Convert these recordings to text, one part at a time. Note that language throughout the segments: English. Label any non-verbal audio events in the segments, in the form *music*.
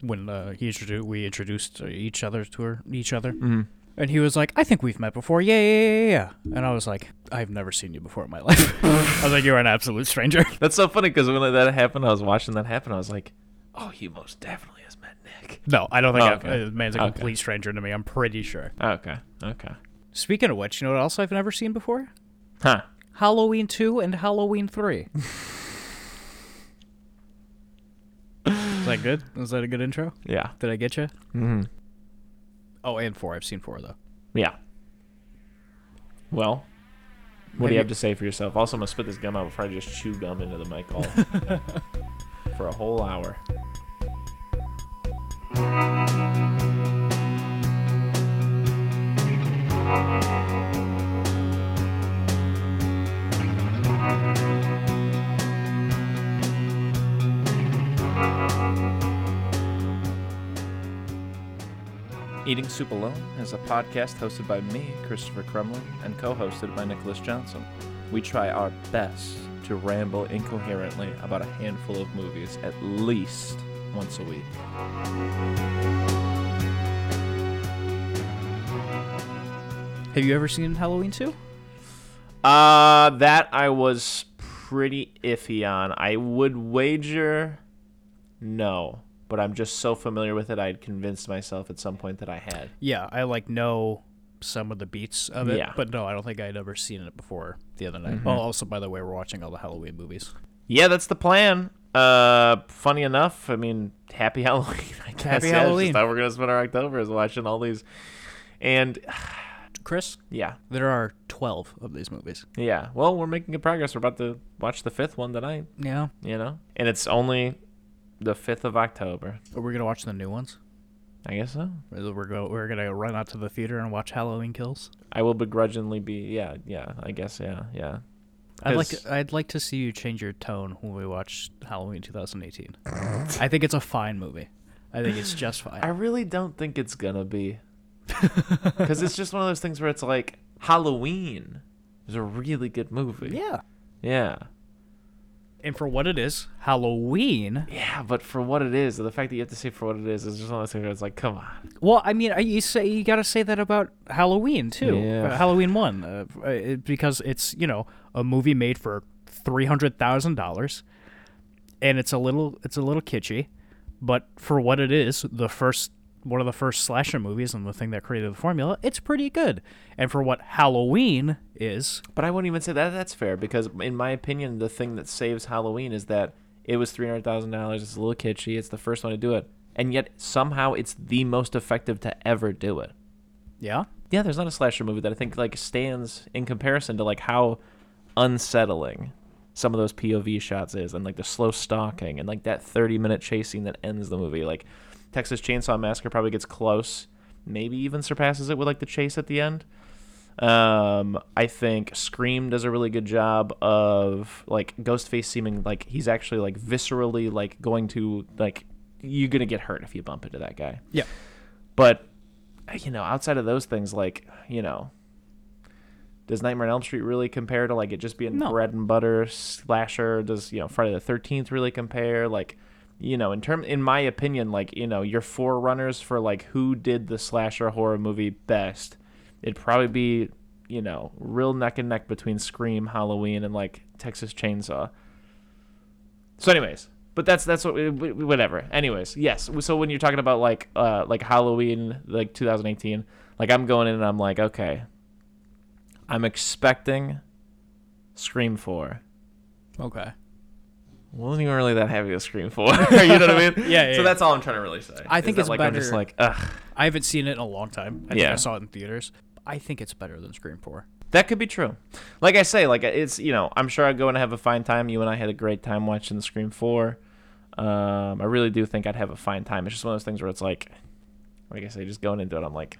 when uh, he introduced we introduced uh, each other to her, each other, Mm-hmm. and he was like, "I think we've met before." Yeah, yeah, yeah, yeah. And I was like, "I've never seen you before in my *laughs* life." I was like, "You're an absolute stranger." *laughs* That's so funny because when that happened, I was watching that happen. I was like, "Oh, he most definitely has met Nick." No, I don't think Oh, I've, okay. uh, man's a Okay. complete stranger to me. I'm pretty sure. Okay. Okay. Speaking of which, you know what else I've never seen before? Huh. Halloween two and Halloween three. *laughs* Is that good? Was that a good intro? Yeah. Did I get you? Mm-hmm. Oh, and four. I've seen four though. Yeah. Well, what do you you- have to say for yourself? Also, I'm gonna spit this gum out before I just chew gum into the mic all *laughs* for a whole hour. Eating Soup Alone is a podcast hosted by me, Christopher Crumlin, and co hosted by Nicholas Johnson. We try our best to ramble incoherently about a handful of movies at least once a week. Have you ever seen Halloween two? Uh, that I was pretty iffy on. I would wager no, but I'm just so familiar with it, I'd convinced myself at some point that I had. Yeah, I like know some of the beats of it, Yeah. but no, I don't think I'd ever seen it before the other night. Mhm. Oh, also by the way, we're watching all the Halloween movies. Yeah, that's the plan. Uh, funny enough, I mean, happy *laughs* Halloween. I guess. Happy Yeah, Halloween. How we're gonna spend our October is watching all these, and *sighs* Chris, yeah, there are twelve of these movies. yeah. Well, we're making good progress. We're about to watch the fifth one tonight. Yeah, You know, and it's only the fifth of October. are we gonna watch the new ones? I guess so. We're go. We're gonna run out to the theater and watch Halloween Kills. I will begrudgingly be. Yeah, yeah. I guess. Yeah, yeah. I'd like. I'd like to see you change your tone when we watch Halloween 2018. I think it's a fine movie. I think it's just fine. I really don't think it's gonna be, because it's just one of those things where it's like Halloween is a really good movie. *laughs* yeah. Yeah. And for what it is, Halloween. Yeah, but for what it is, the fact that you have to say for what it is is just one of those things it's like, come on. Well, I mean, you say you got to say that about Halloween too. Yeah. Uh, Halloween one, uh, uh, it- because it's you know a movie made for three hundred thousand dollars, and it's a little it's a little kitschy, but for what it is, the first one of the first slasher movies and the thing that created the formula, it's pretty good. And for what Halloween is, But I wouldn't even say that that's fair because, in my opinion, the thing that saves Halloween is that it was three hundred thousand dollars. It's a little kitschy. It's the first one to do it, and yet somehow it's the most effective to ever do it. yeah, Yeah, there's not a slasher movie that I think like stands in comparison to like how unsettling some of those POV shots is, and like the slow stalking, and like that 30 minute chasing that ends the movie. Like Texas Chainsaw Massacre probably gets close, maybe even surpasses it with like the chase at the end. Um, I think Scream does a really good job of like Ghostface seeming like he's actually like viscerally like going to like you're gonna get hurt if you bump into that guy. yeah, But you know, outside of those things, like you know, does Nightmare on Elm Street really compare to like it just being No. bread and butter slasher? Does you know Friday the Thirteenth really compare? Like, you know, in term, in my opinion, like you know, your forerunners for like who did the slasher horror movie best, it'd probably be you know real neck and neck between Scream, Halloween, and like Texas Chainsaw. So, anyways, but that's that's what whatever. Anyways, yes. So when you're talking about like uh like Halloween like 2018, like I'm going in and I'm like, okay, I'm expecting Scream 4. okay. Wasn't even really that heavy with Scream 4. *laughs* *laughs* you know what I mean? Yeah, yeah, So that's all I'm trying to really say. I think it's like I'm just like, ugh. I haven't seen it in a long time. I think Yeah. I saw it in theaters. I think it's better than Scream Four. That could be true. Like I say, like it's you know, I'm sure I'd go and have a fine time. You and I had a great time watching the Scream Four. Um, I really do think I'd have a fine time. It's just one of those things where it's like, like I say, just going into it, I'm like,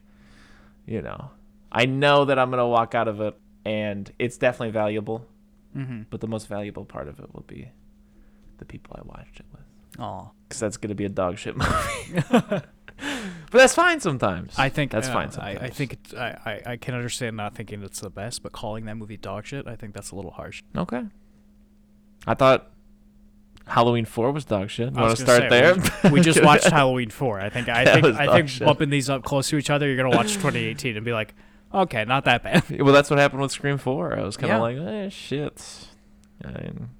you know, I know that I'm gonna walk out of it, and it's definitely valuable. Mm-hmm. But the most valuable part of it will be the people I watched it with, Aw. because that's gonna be a dog shit *laughs* movie. but that's fine sometimes. I think that's uh, fine. Sometimes. I think it's, I, I I can understand not thinking it's the best, but calling that movie dog shit, I think that's a little harsh. Okay. I thought Halloween Four was dog shit. You I want to start say, there? We, we just *laughs* watched Halloween four. I think I *laughs* That think I think shit. bumping these up close to each other, you're gonna watch 2018 and be like, okay, not that bad. well, that's what happened with Scream Four. I was kind of Yeah. like, eh, shit. I mean,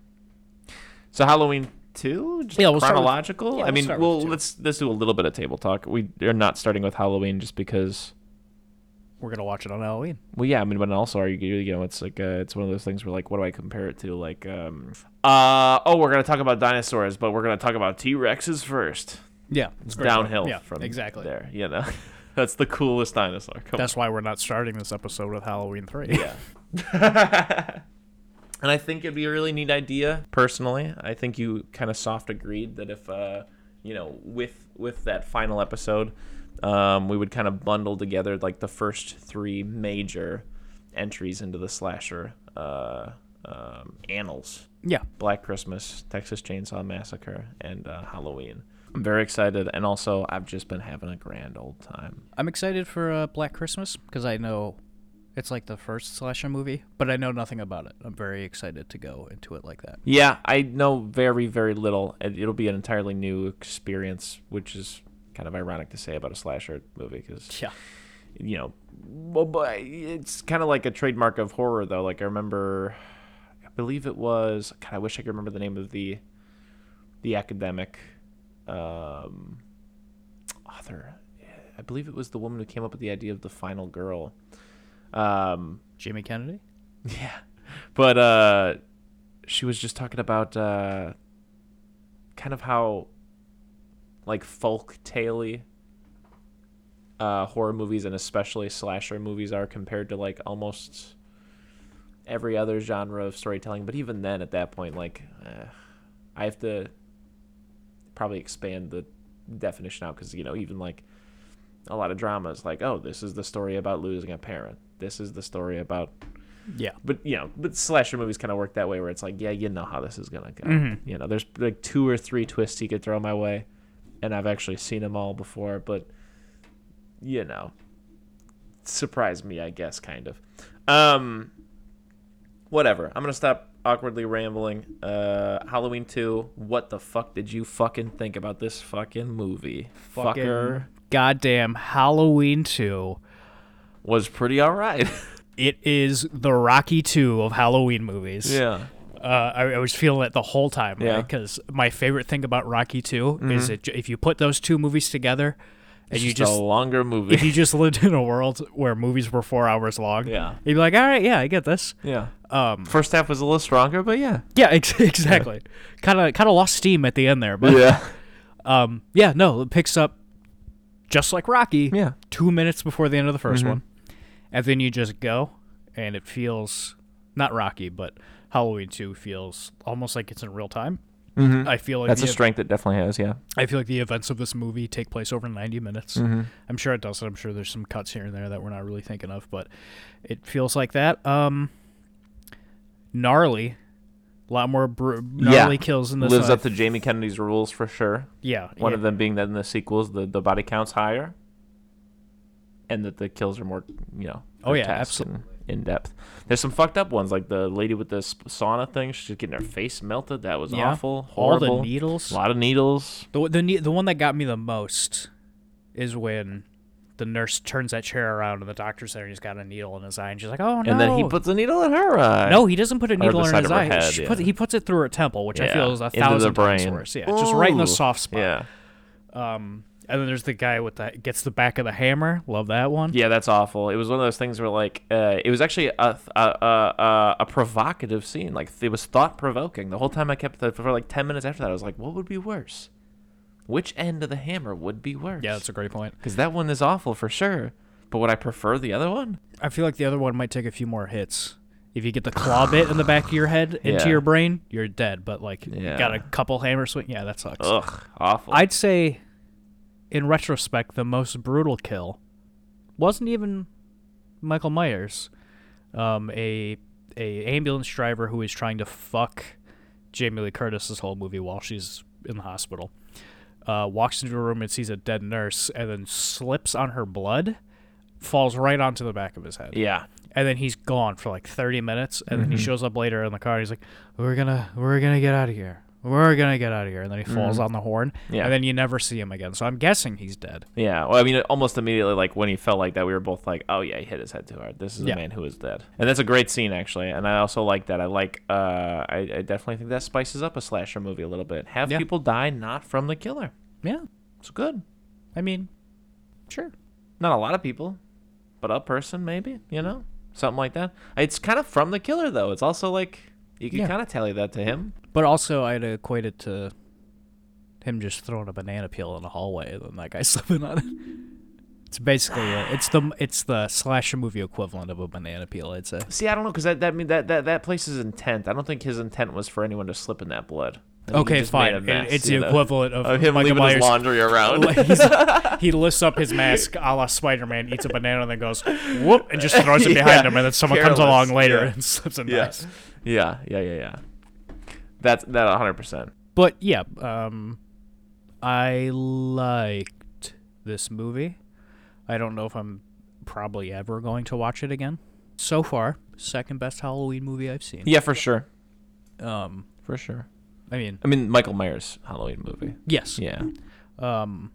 so Halloween Two, just Yeah, we'll start with- chronological. yeah, I we'll mean, start with well, let's let's do a little bit of table talk. We are not starting with Halloween just because. We're gonna watch it on Halloween. Well, yeah, I mean, but also, are you you know, it's like uh, it's one of those things where like, what do I compare it to? Like, um, uh, oh, we're gonna talk about dinosaurs, but we're gonna talk about T Rexes first. Yeah, It's great point. downhill Yeah, from exactly. there. You know, *laughs* that's the coolest dinosaur. Come That's why we're not starting this episode with Halloween three. Yeah. *laughs* *laughs* and I think it'd be a really neat idea. Personally, I think you kind of soft agreed that if, uh, you know, with with that final episode, um, we would kind of bundle together like the first three major entries into the slasher uh, um, annals: yeah. Black Christmas, Texas Chainsaw Massacre, and uh, Halloween. I'm very excited, and also I've just been having a grand old time. I'm excited for uh, Black Christmas because I know it's like the first slasher movie, but I know nothing about it. I'm very excited to go into it like that. Yeah, I know very, very little. It'll be an entirely new experience, which is kind of ironic to say about a slasher movie because, Yeah. you know, well, but it's kind of like a trademark of horror, though. Like, I remember, I believe it was, God, I wish I could remember the name of the the academic um, author. I believe it was the woman who came up with the idea of the final girl. Um, Jamie Kennedy. yeah. But uh she was just talking about uh kind of how like folk tale uh horror movies and especially slasher movies are compared to like almost every other genre of storytelling but even then at that point like uh, I have to probably expand the definition out cuz you know even like a lot of dramas like oh this is the story about losing a parent this is the story about Yeah. but you know, but slasher movies kind of work that way, where it's like, yeah, you know how this is gonna go. Mhm. You know, there's like two or three twists he could throw my way, and I've actually seen them all before. But you know, surprise me, I guess, kind of. Um, whatever. I'm gonna stop awkwardly rambling. Uh, Halloween two. What the fuck did you fucking think about this fucking movie? Fucking Fucker goddamn Halloween 2. Was pretty alright. *laughs* It is the Rocky 2 of Halloween movies. yeah. Uh, I, I was feeling it the whole time, Yeah. Mm-hmm. Because my favorite thing about Rocky 2 is it, if you put those two movies together and you Just, just a longer movie. if you just lived *laughs* in a world where movies were four hours long, Yeah. you'd be like, all right, yeah, I get this. yeah. Um, First half was a little stronger, but yeah. yeah, ex- *laughs* exactly. Kind of, kind of lost steam at the end there, but Yeah. um, yeah, no, it picks up just like Rocky. Yeah. two minutes before the end of the 1st Mhm. one, and then you just go, and it feels not Rocky, but Halloween two feels almost like it's in real time. Mm-hmm. I feel like That's a strength it definitely has, yeah. I feel like the events of this movie take place over ninety minutes. Mm-hmm. I'm sure it does. And I'm sure there's some cuts here and there that we're not really thinking of, but it feels like that. Um, gnarly, a lot more br- gnarly kills in this. Lives uh, up to Jamie Kennedy's rules for sure. yeah. One yeah. of them being that in the sequels, the, the body count's higher. And that the kills are more, you know, Oh, yeah, and in depth. There's some fucked up ones, like the lady with the sauna thing. She's getting her face melted. That was Yeah. awful. all the needles. A lot of needles. The the the one that got me the most is when the nurse turns that chair around and the doctor's there and he's got a needle in his eye and she's like, "Oh no!" And then he puts a needle in her eye. no, he doesn't put a needle in his her eye. head, She yeah. puts- he puts it through her temple, which I feel is a into thousand times worse. Yeah, just right in the soft spot. Yeah. Um, and then there's the guy with the gets the back of the hammer. Love that one. Yeah, that's awful. It was one of those things where, like, uh, it was actually a a, a, a, a provocative scene. Like, it was thought provoking. The whole time I kept for like ten minutes after that, I was like, what would be worse? Which end of the hammer would be worse? Yeah, that's a great point. because that one is awful for sure. But would I prefer the other one? I feel like the other one might take a few more hits. If you get the claw bit in the back of your head into Yeah. your brain, you're dead. But like, you Yeah. got a couple hammer swing. Yeah, that sucks. Ugh, awful. I'd say, in retrospect, the most brutal kill wasn't even Michael Myers, um, a a ambulance driver who is trying to fuck Jamie Lee Curtis this whole movie while she's in the hospital. Uh, walks into a room and sees a dead nurse, and then slips on her blood, falls right onto the back of his head, yeah, and then he's gone for like thirty minutes, and then he Mhm. shows up later in the car. And He's like, "We're gonna, we're gonna get out of here. We're gonna get out of here, and then he falls on the horn, Mm-hmm. Yeah. and then you never see him again. So I'm guessing he's dead. Yeah, well, I mean, almost immediately, like when he felt like that, we were both like, "Oh yeah, he hit his head too hard. This is Yeah. a man who is dead." And that's a great scene, actually. And I also like that. I like. Uh, I, I definitely think that spices up a slasher movie a little bit. Have Yeah. people die not from the killer. Yeah, It's good. I mean, sure. Not a lot of people, but a person maybe. You know, something like that. It's kind of from the killer though. It's also like you can Yeah. kind of tally that to him. But also, I'd equate it to him just throwing a banana peel in the hallway and then that guy *laughs* slipping on it. It's basically it. It's the it's the slasher movie equivalent of a banana peel, I'd say. See, I don't know because that that mean that that that place's intent. I don't think his intent was for anyone to slip in that blood. I think Okay, just fine. made a It- mess, it's the know? equivalent of, of him Michael leaving Myers. his laundry around. *laughs* *laughs* He lifts up his mask a la Spider Man, eats a banana, and then goes whoop and just throws it behind Yeah, him, and then someone comes along later yeah. and slips in yeah. nice. yeah, yeah, yeah, yeah. That's that 100. percent But yeah, um, I liked this movie. I don't know if I'm probably ever going to watch it again. So far, second best Halloween movie I've seen. Yeah, for sure, Um, for sure. I mean, I mean, Michael Myers Halloween movie. yes. Yeah, Um,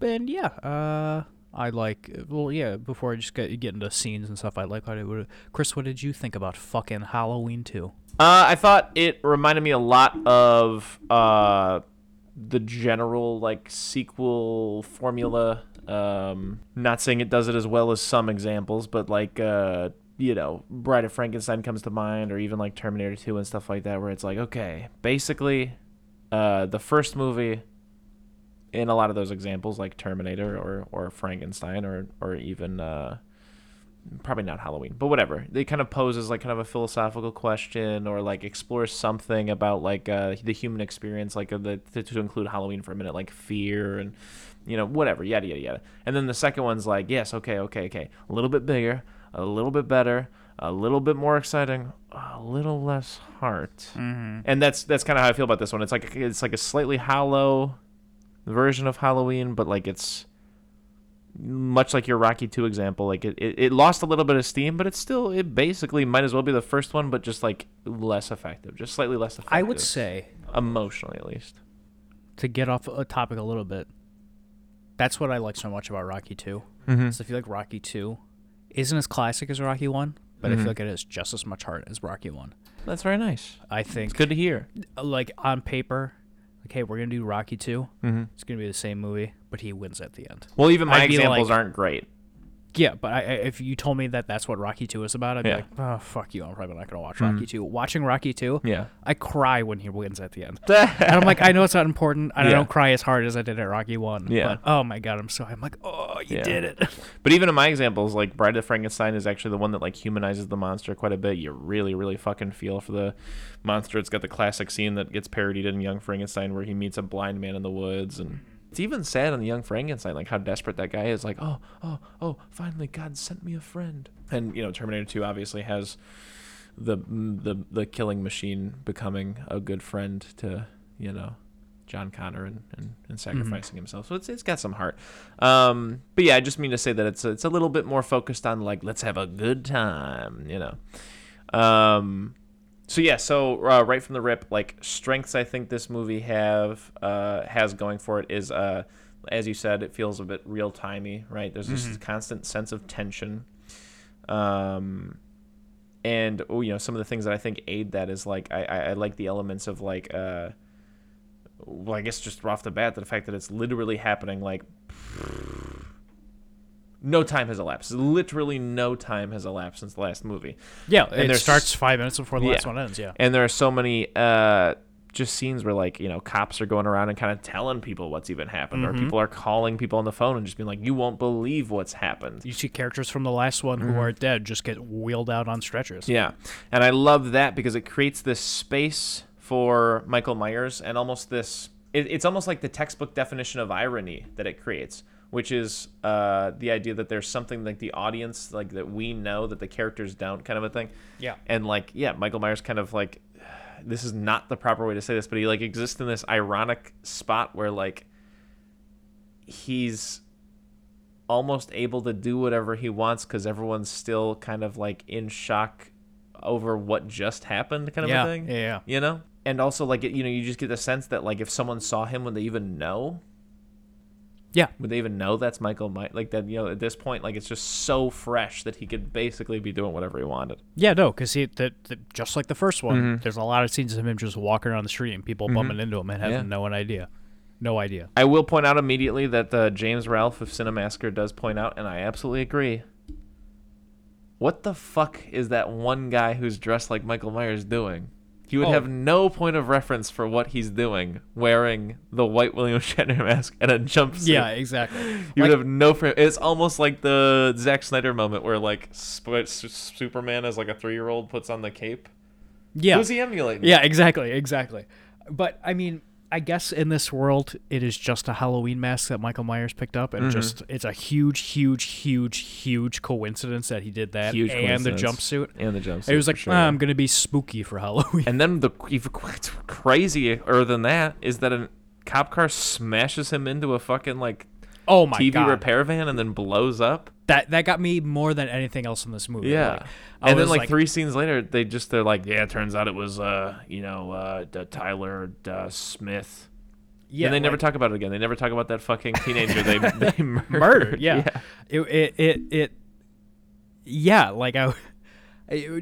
and yeah, uh, I like. Well, yeah. Before I just get get into scenes and stuff, I like how it would. Chris, what did you think about fucking Halloween two? Uh, I thought it reminded me a lot of uh, the general like sequel formula. Um, not saying it does it as well as some examples, but like uh, you know, Bride of Frankenstein comes to mind, or even like Terminator Two and stuff like that, where it's like, okay, basically, uh, the first movie in a lot of those examples, like Terminator or or Frankenstein or or even uh, probably not Halloween, but whatever. They kind of poses like kind of a philosophical question or like explores something about like uh, the human experience, like uh, the to, to include Halloween for a minute, like fear and you know whatever, yada yada yada. And then the second one's like, yes, okay, okay, okay, a little bit bigger, a little bit better, a little bit more exciting, a little less heart. Mm-hmm. And that's that's kind of how I feel about this one. It's like it's like a slightly hollow version of Halloween, but like it's much like your Rocky 2 example, like it, it, it lost a little bit of steam, but it's still it basically might as well be the first one, but just like less effective, just slightly less effective. I would say emotionally at least. to get off a topic a little bit. That's what I like so much about Rocky two. Mm-hmm. So I feel like Rocky two isn't as classic as Rocky one, but I Mhm. feel like it has just as much heart as Rocky one. That's very nice. I think It's think, good to hear. like on paper, hey, we're gonna do Rocky two. Mm-hmm. It's gonna be the same movie, but he wins at the end. Well, even my I'd examples like- aren't great. Yeah, but I, I- if you told me that that's what Rocky Two is about, I'd Yeah. be like, oh fuck you, I'm probably not gonna watch Mhm. Rocky Two. Watching Rocky Two, Yeah. I cry when he wins at the end, *laughs* and I'm like, I know it's not important, and I Yeah. don't cry as hard as I did at Rocky One. Yeah. But oh my god, I'm so I'm like, oh, you Yeah. did it. *laughs* But even in my examples, like Bride of Frankenstein is actually the one that like humanizes the monster quite a bit. You really, really fucking feel for the monster. It's got the classic scene that gets parodied in Young Frankenstein where he meets a blind man in the woods and it's even sad on the Young Frankenstein, like how desperate that guy is. Like, oh, oh, oh, finally God sent me a friend. And you know, Terminator Two obviously has the the the killing machine becoming a good friend to you know John Connor and, and, and sacrificing himself. So it's it's got some heart. Um, but yeah, I just mean to say that it's it's a little bit more focused on like let's have a good time, you know. Um, so yeah, so uh, right from the rip, like strengths I think this movie have uh, has going for it is uh, as you said, it feels a bit real timey, right? There's this constant sense of tension. Um, and oh, you know some of the things that I think aid that is like I, I, I like the elements of like uh well I guess just off the bat the fact that it's literally happening like no time has elapsed literally no time has elapsed since the last movie Yeah, And it there's- starts five minutes before the last one ends. Yeah. and there are so many uh just scenes where like you know cops are going around and kind of telling people what's even happened or people are calling people on the phone and just being like you won't believe what's happened You see characters from the last one who are dead just get wheeled out on stretchers. Mm-hmm. Yeah. And I love that because it creates this space for Michael Myers and almost this it, it's almost like the textbook definition of irony that it creates, which is uh, the idea that there's something like the audience like that we know that the characters don't kind of a thing. Yeah. And like yeah, Michael Myers kind of like *sighs* this is not the proper way to say this, but he like exists in this ironic spot where like he's almost able to do whatever he wants because everyone's still kind of like in shock over what just happened kind of Yeah, a thing yeah, yeah. you know and also like you know you just get the sense that like if someone saw him would they even know Yeah. would they even know that's michael myers like that you know at this point like it's just so fresh that he could basically be doing whatever he wanted Yeah, no, because he the, the, just like the first one, Mm-hmm. there's a lot of scenes of him just walking around the street and people bumping into him and having Yeah. no idea, no idea. i will point out immediately that uh, james rolfe of cinemassacre does point out and i absolutely agree what the fuck is that one guy who's dressed like michael myers doing he would Oh. have no point of reference for what he's doing wearing the white william *laughs* shatner mask and a jumpsuit Yeah, exactly. *laughs* You would have no frame. It's almost like the Zack Snyder moment where like Sp- Superman as like a three year old puts on the cape. Yeah, Who's he emulating? yeah, exactly, exactly. But I mean, I guess in this world, it is just a Halloween mask that Michael Myers picked up, Mm-hmm. and just it's a huge, huge, huge, huge coincidence that he did that Huge and the jumpsuit. and the jumpsuit. It was like, sure. "Ah, I'm gonna be spooky for *laughs* Halloween. and then the even *laughs* crazier than that is that a cop car smashes him into a fucking like oh my TV god, repair van and then blows up. That that got me more than anything else in this movie. Yeah. Like, and then was like, three scenes later, they just they're like, yeah, it turns out it was uh you know uh Tyler uh, Smith. yeah, and they never talk about it again. They never talk about that fucking teenager they *laughs* they murdered. murdered. Yeah. It, it it it yeah, like I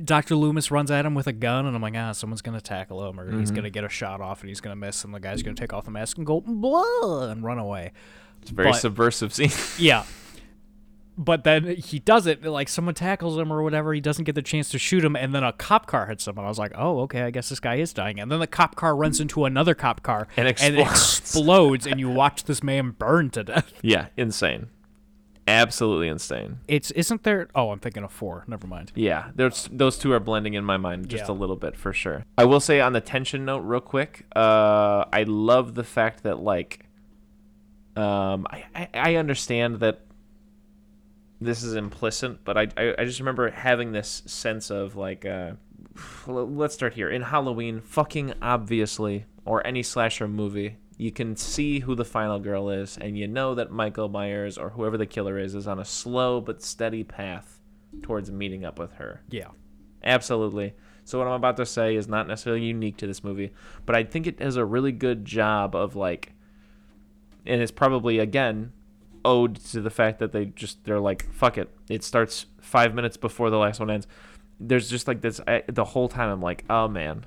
Dr. Loomis runs at him with a gun, and I'm like, ah, someone's gonna tackle him, or Mm-hmm. he's gonna get a shot off, and he's gonna miss, and the guy's gonna take off the mask and go blah and run away. It's a very But- subversive scene. Yeah, *laughs* but then he does it, like someone tackles him or whatever. He doesn't get the chance to shoot him, and then a cop car hits him, and I was like, oh, okay, I guess this guy is dying. And then the cop car runs into another cop car And explodes. and it explodes. and you watch this man burn to death. *laughs* yeah, insane. Absolutely insane. It's isn't there? Oh, I'm thinking of four. Never mind. Yeah, there's those two are blending in my mind just Yeah. a little bit for sure. I will say on the tension note, real quick, uh, I love the fact that like, um, I, I, I understand that this is implicit, but I, I I just remember having this sense of like, uh, *sighs* let's start here in Halloween, fucking obviously, or any slasher movie. You can see who the final girl is, and you know that Michael Myers or whoever the killer is is on a slow but steady path towards meeting up with her. Yeah. Absolutely. So what I'm about to say is not necessarily unique to this movie, but I think it does a really good job of like and it's probably again owed to the fact that they just they're like fuck it. It starts 5 minutes before the last one ends. There's just like this I, the whole time I'm like, "Oh man,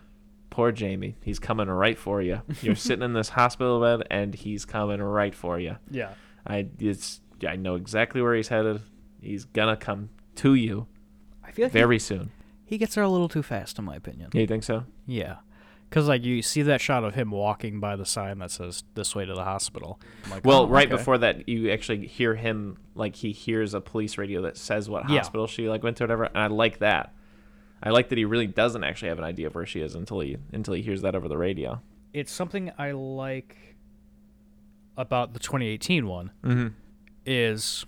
poor Jamie. He's coming right for you. *laughs* You're sitting in this hospital bed and he's coming right for you." Yeah. I it's I know exactly where he's headed. He's gonna come to you I feel like very soon. he, he gets there a little too fast, in my opinion. Yeah, you think so? Yeah. Because, like, you see that shot of him walking by the sign that says, this way to the hospital. Like, Well, oh, right okay. before that, you actually hear him like he hears a police radio that says what Yeah. hospital she like went to, whatever. And I like that. I like that he really doesn't actually have an idea of where she is until he until he hears that over the radio. It's something I like about the 2018 one Mm-hmm. is,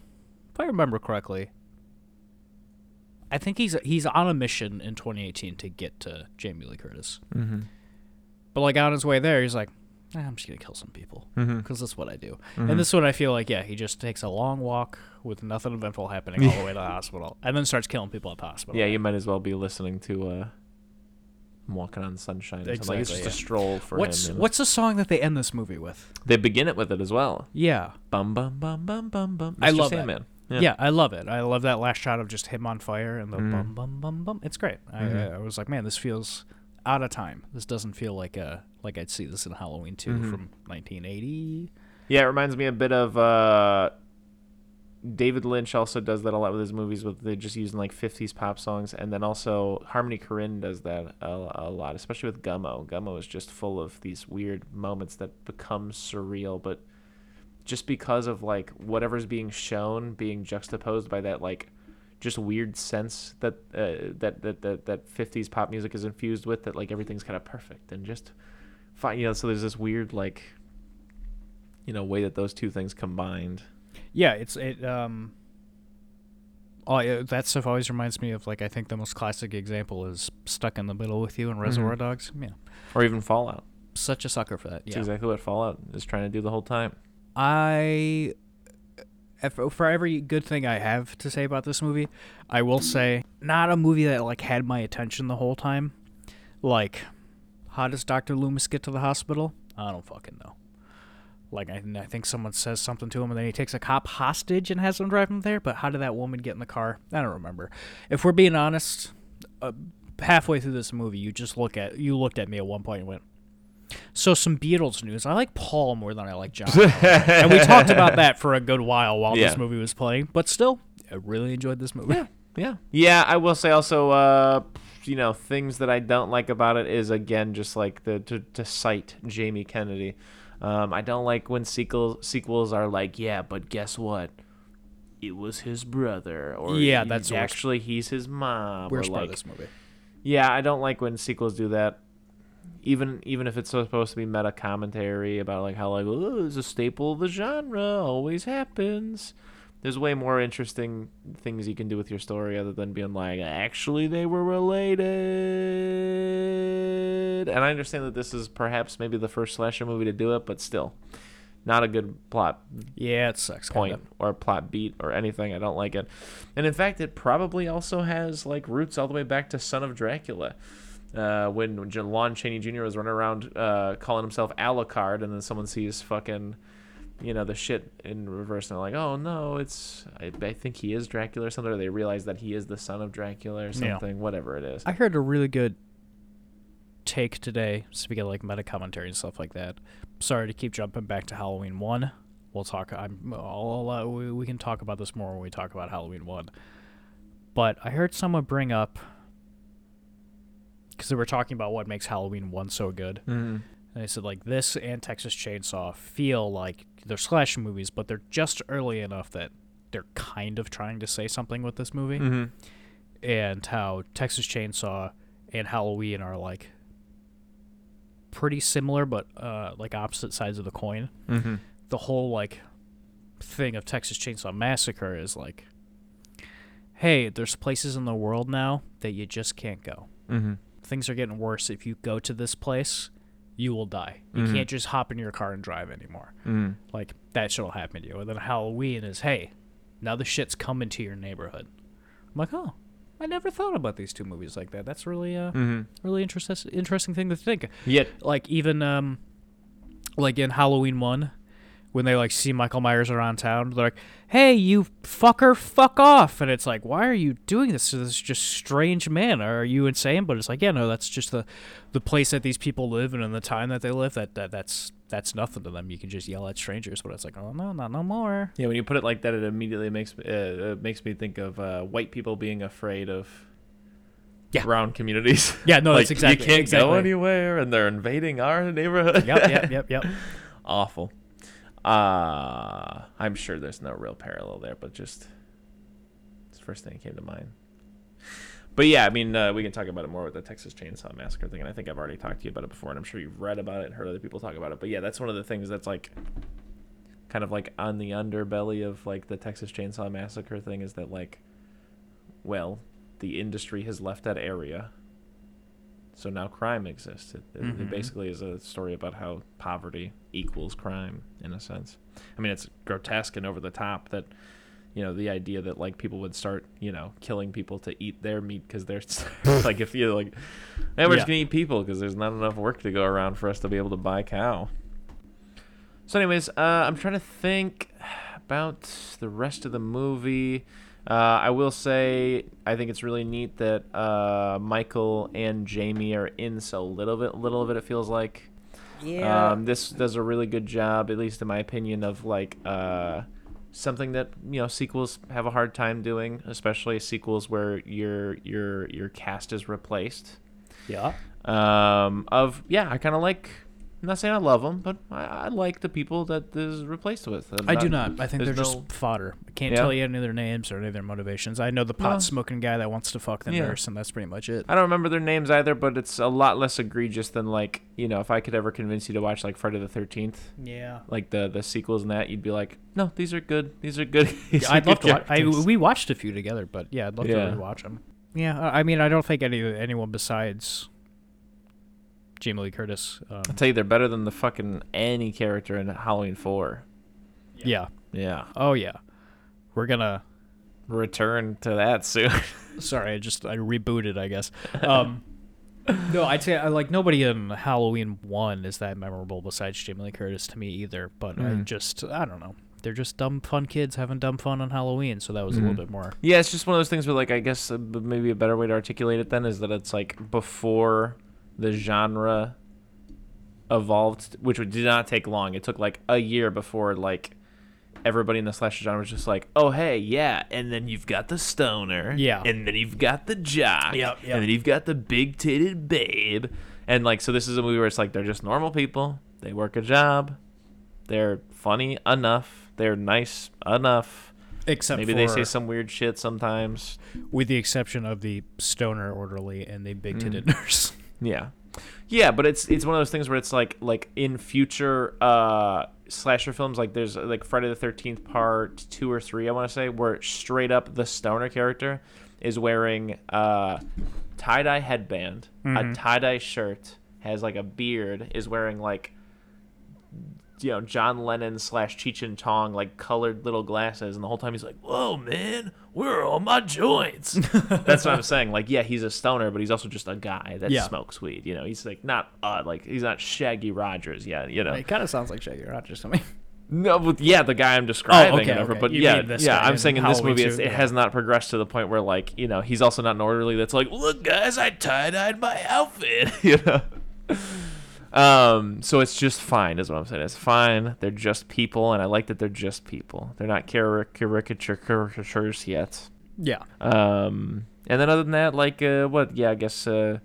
if I remember correctly, I think he's he's on a mission in 2018 to get to Jamie Lee Curtis. Mm-hmm. But, like, on his way there, he's like, I'm just going to kill some people. Mm-hmm. because that's what I do. And this one, I feel like, yeah, he just takes a long walk with nothing eventful happening all the way to the *laughs* hospital, and then starts killing people at the hospital. Yeah, you might as well be listening to uh, "I'm Walking on Sunshine." something. like it's just yeah. a stroll for What's him. what's the song that they end this movie with? They begin it with it as well. Yeah, Bum bum bum bum bum bum. I Mr. love that. Sandman. yeah, I love it. I love that last shot of just him on fire and the Mhm. bum bum bum bum. It's great. Mhm. I, I was like, man, this feels out of time. This doesn't feel like a like I'd see this in Halloween 2 Mhm. from 1980. Yeah, it reminds me a bit of uh, David Lynch. Also does that a lot with his movies, with they're just using like '50s pop songs, and then also Harmony Korine does that a, a lot, especially with Gummo. Gummo is just full of these weird moments that become surreal, but just because of like whatever's being shown being juxtaposed by that like just weird sense that uh, that, that that that 50s pop music is infused with that like everything's kind of perfect and just fine you know so there's this weird like you know way that those two things combined Yeah, it's it. Um, oh, yeah, that stuff always reminds me of like I think the most classic example is "Stuck in the Middle with You" and Reservoir Dogs. Yeah, or even fallout such a sucker for that. it's Yeah, exactly what fallout is trying to do the whole time I for every good thing I have to say about this movie, I will say not a movie that like had my attention the whole time, like How does Doctor Loomis get to the hospital? I don't fucking know. Like I, I think someone says something to him, and then he takes a cop hostage and has him drive him there. But how did that woman get in the car? I don't remember. If we're being honest, uh, halfway through this movie, you just look at you looked at me at one point and went, "So some Beatles news. I like Paul more than I like John." *laughs* and we talked about that for a good while while Yeah. this movie was playing. But still, I really enjoyed this movie. Yeah, yeah, yeah. I will say also, uh, you know, things that I don't like about it is again just like the to, to cite Jamie Kennedy. Um, I don't like when sequel sequels are like, yeah, but guess what? It was his brother, or Yeah, that's actually he's his mom. Worst or part of this movie. yeah, I don't like when sequels do that. Even even if it's supposed to be meta commentary about like how like oh, it's a staple of the genre, always happens. There's way more interesting things you can do with your story other than being like actually they were related. And I understand that this is perhaps maybe the first slasher movie to do it, but still, not a good plot Yeah, it sucks. point Kinda. or plot beat or anything. I don't like it. And in fact, it probably also has like roots all the way back to Son of Dracula. Uh, when J- Lon Chaney Jr. was running around uh, calling himself Alucard, and then someone sees fucking, you know, the shit in reverse, and they're like, "Oh no, it's I, I think he is Dracula or something." Or they realize that he is the son of Dracula or Yeah. something. Whatever it is. I heard a really good take today. Speaking of like meta commentary and stuff like that. Sorry to keep jumping back to Halloween one. We'll talk. I'm. I'll, uh, we, we can talk about this more when we talk about Halloween one. But I heard someone bring up because they were talking about what makes Halloween one so good. Mm-hmm. And they said like this and Texas Chainsaw feel like they're slash movies, but they're just early enough that they're kind of trying to say something with this movie Mm-hmm. and how Texas Chainsaw and Halloween are like pretty similar, but uh, like opposite sides of the coin. Mm-hmm. The whole like thing of Texas Chainsaw Massacre is like, hey, there's places in the world now that you just can't go. Mm-hmm. Things are getting worse. If you go to this place, you will die. You Mhm. can't just hop in your car and drive anymore. Mm-hmm. Like that shit'll happen to you. And then Halloween is, hey, now the shit's coming to your neighborhood. I'm like, oh, I never thought about these two movies like that. That's really uh Mm-hmm. really interesting interesting thing to think. Yet, Like even um like in Halloween one, when they like see Michael Myers around town, they're like, Hey, you fucker, fuck off and it's like, Why are you doing this to this just strange man? Are you insane? But it's like, yeah, no, that's just the the place that these people live and in the time that they live, that, that that's that's nothing to them. You can just yell at strangers, but it's like, oh no, not no more. Yeah, when you put it like that, it immediately makes uh, it makes me think of uh, white people being afraid of Yeah. brown communities. *laughs* Yeah, no, like that's exactly you can't exactly. go anywhere, and they're invading our neighborhood. Yep, yep, *laughs* yep, yep. Awful. Uh, I'm sure there's no real parallel there, but just it's the first thing that came to mind. But yeah, I mean, uh, we can talk about it more with the Texas Chainsaw Massacre thing, and I think I've already talked to you about it before, and I'm sure you've read about it and heard other people talk about it. But yeah, that's one of the things that's like kind of like on the underbelly of like the Texas Chainsaw Massacre thing is that like, well, the industry has left that area, so now crime exists. It, it- it basically is a story about how poverty equals crime in a sense. I mean, it's grotesque and over the top that you know the idea that like people would start you know killing people to eat their meat because they're *laughs* like if you like hey we're Yeah. just gonna eat people because there's not enough work to go around for us to be able to buy cow so anyways uh, i'm trying to think about the rest of the movie uh, i will say i think it's really neat that uh, michael and jamie are in so little bit little of it it feels like um, this does a really good job, at least in my opinion, of like uh, something that you know sequels have a hard time doing, especially sequels where your your your cast is replaced. Yeah. Um, of yeah, I kind of like. I'm not saying I love them, but I, I like the people that this is replaced with. I'm I do not. I think they're there's just fodder. I can't Yeah? tell you any of their names or any of their motivations. I know the pot smoking guy that wants to fuck the Yeah. nurse, and that's pretty much it. I don't remember their names either, but it's a lot less egregious than like you know if I could ever convince you to watch like Friday the Thirteenth, Yeah. like the the sequels and that, you'd be like, no, these are good. These are good. *laughs* these are I'd love good to watch. I, characters." we watched a few together, but yeah, I'd love Yeah. to rewatch them. Yeah, I I mean, I don't think any anyone besides Jamie Lee Curtis. Um, I'll tell you, they're better than the fucking any character in Halloween Four. yeah. Yeah, Oh yeah. We're gonna. return to that soon. *laughs* Sorry, I just I rebooted. I guess. *laughs* Um, No, I'd say I like nobody in Halloween one is that memorable besides Jamie Lee Curtis to me either. But I Mm. just I don't know. They're just dumb fun kids having dumb fun on Halloween, so that was a Mhm. little bit more. Yeah, it's just one of those things where, like, I guess uh, maybe a better way to articulate it then is that it's like before the genre evolved, which did not take long. It took like a year before like everybody in the slasher genre was just like, oh hey, yeah, and then you've got the stoner, Yeah. and then you've got the jock, Yep, yep. and then you've got the big titted babe, and like so this is a movie where it's like they're just normal people. They work a job. They're funny enough. They're nice enough. Except Maybe they say some weird shit sometimes. with the exception of the stoner orderly and the big titted Mm. nurse. *laughs* Yeah. Yeah, but it's it's one of those things where it's like like in future uh slasher films like there's like Friday the 13th part 2 or 3 I want to say where straight up the stoner character is wearing uh tie-dye headband, a Mhm. tie-dye shirt, has like a beard, is wearing like you know John Lennon slash Cheech and Chong like colored little glasses, and the whole time he's like, "Whoa, man, where are all my joints?" *laughs* That's what I'm saying. Like, yeah, he's a stoner, but he's also just a guy that Yeah. smokes weed. You know, he's like not uh, like he's not Shaggy Rogers yet. You know, It kind of sounds like Shaggy Rogers to me. no, but yeah, the guy I'm describing. Oh, okay, and over, okay. But You yeah, mean this yeah, guy I'm in saying in this Halloween movie, it's, too, it yeah. has not progressed to the point where like you know he's also not an orderly that's like, look, guys, I tie dyed my outfit. *laughs* you know. Um, so it's just fine, is what I'm saying. It's fine. They're just people, and I like that they're just people. They're not caric- caricature caricatures yet. Yeah. Um, and then other than that, like uh, what? Yeah, I guess uh,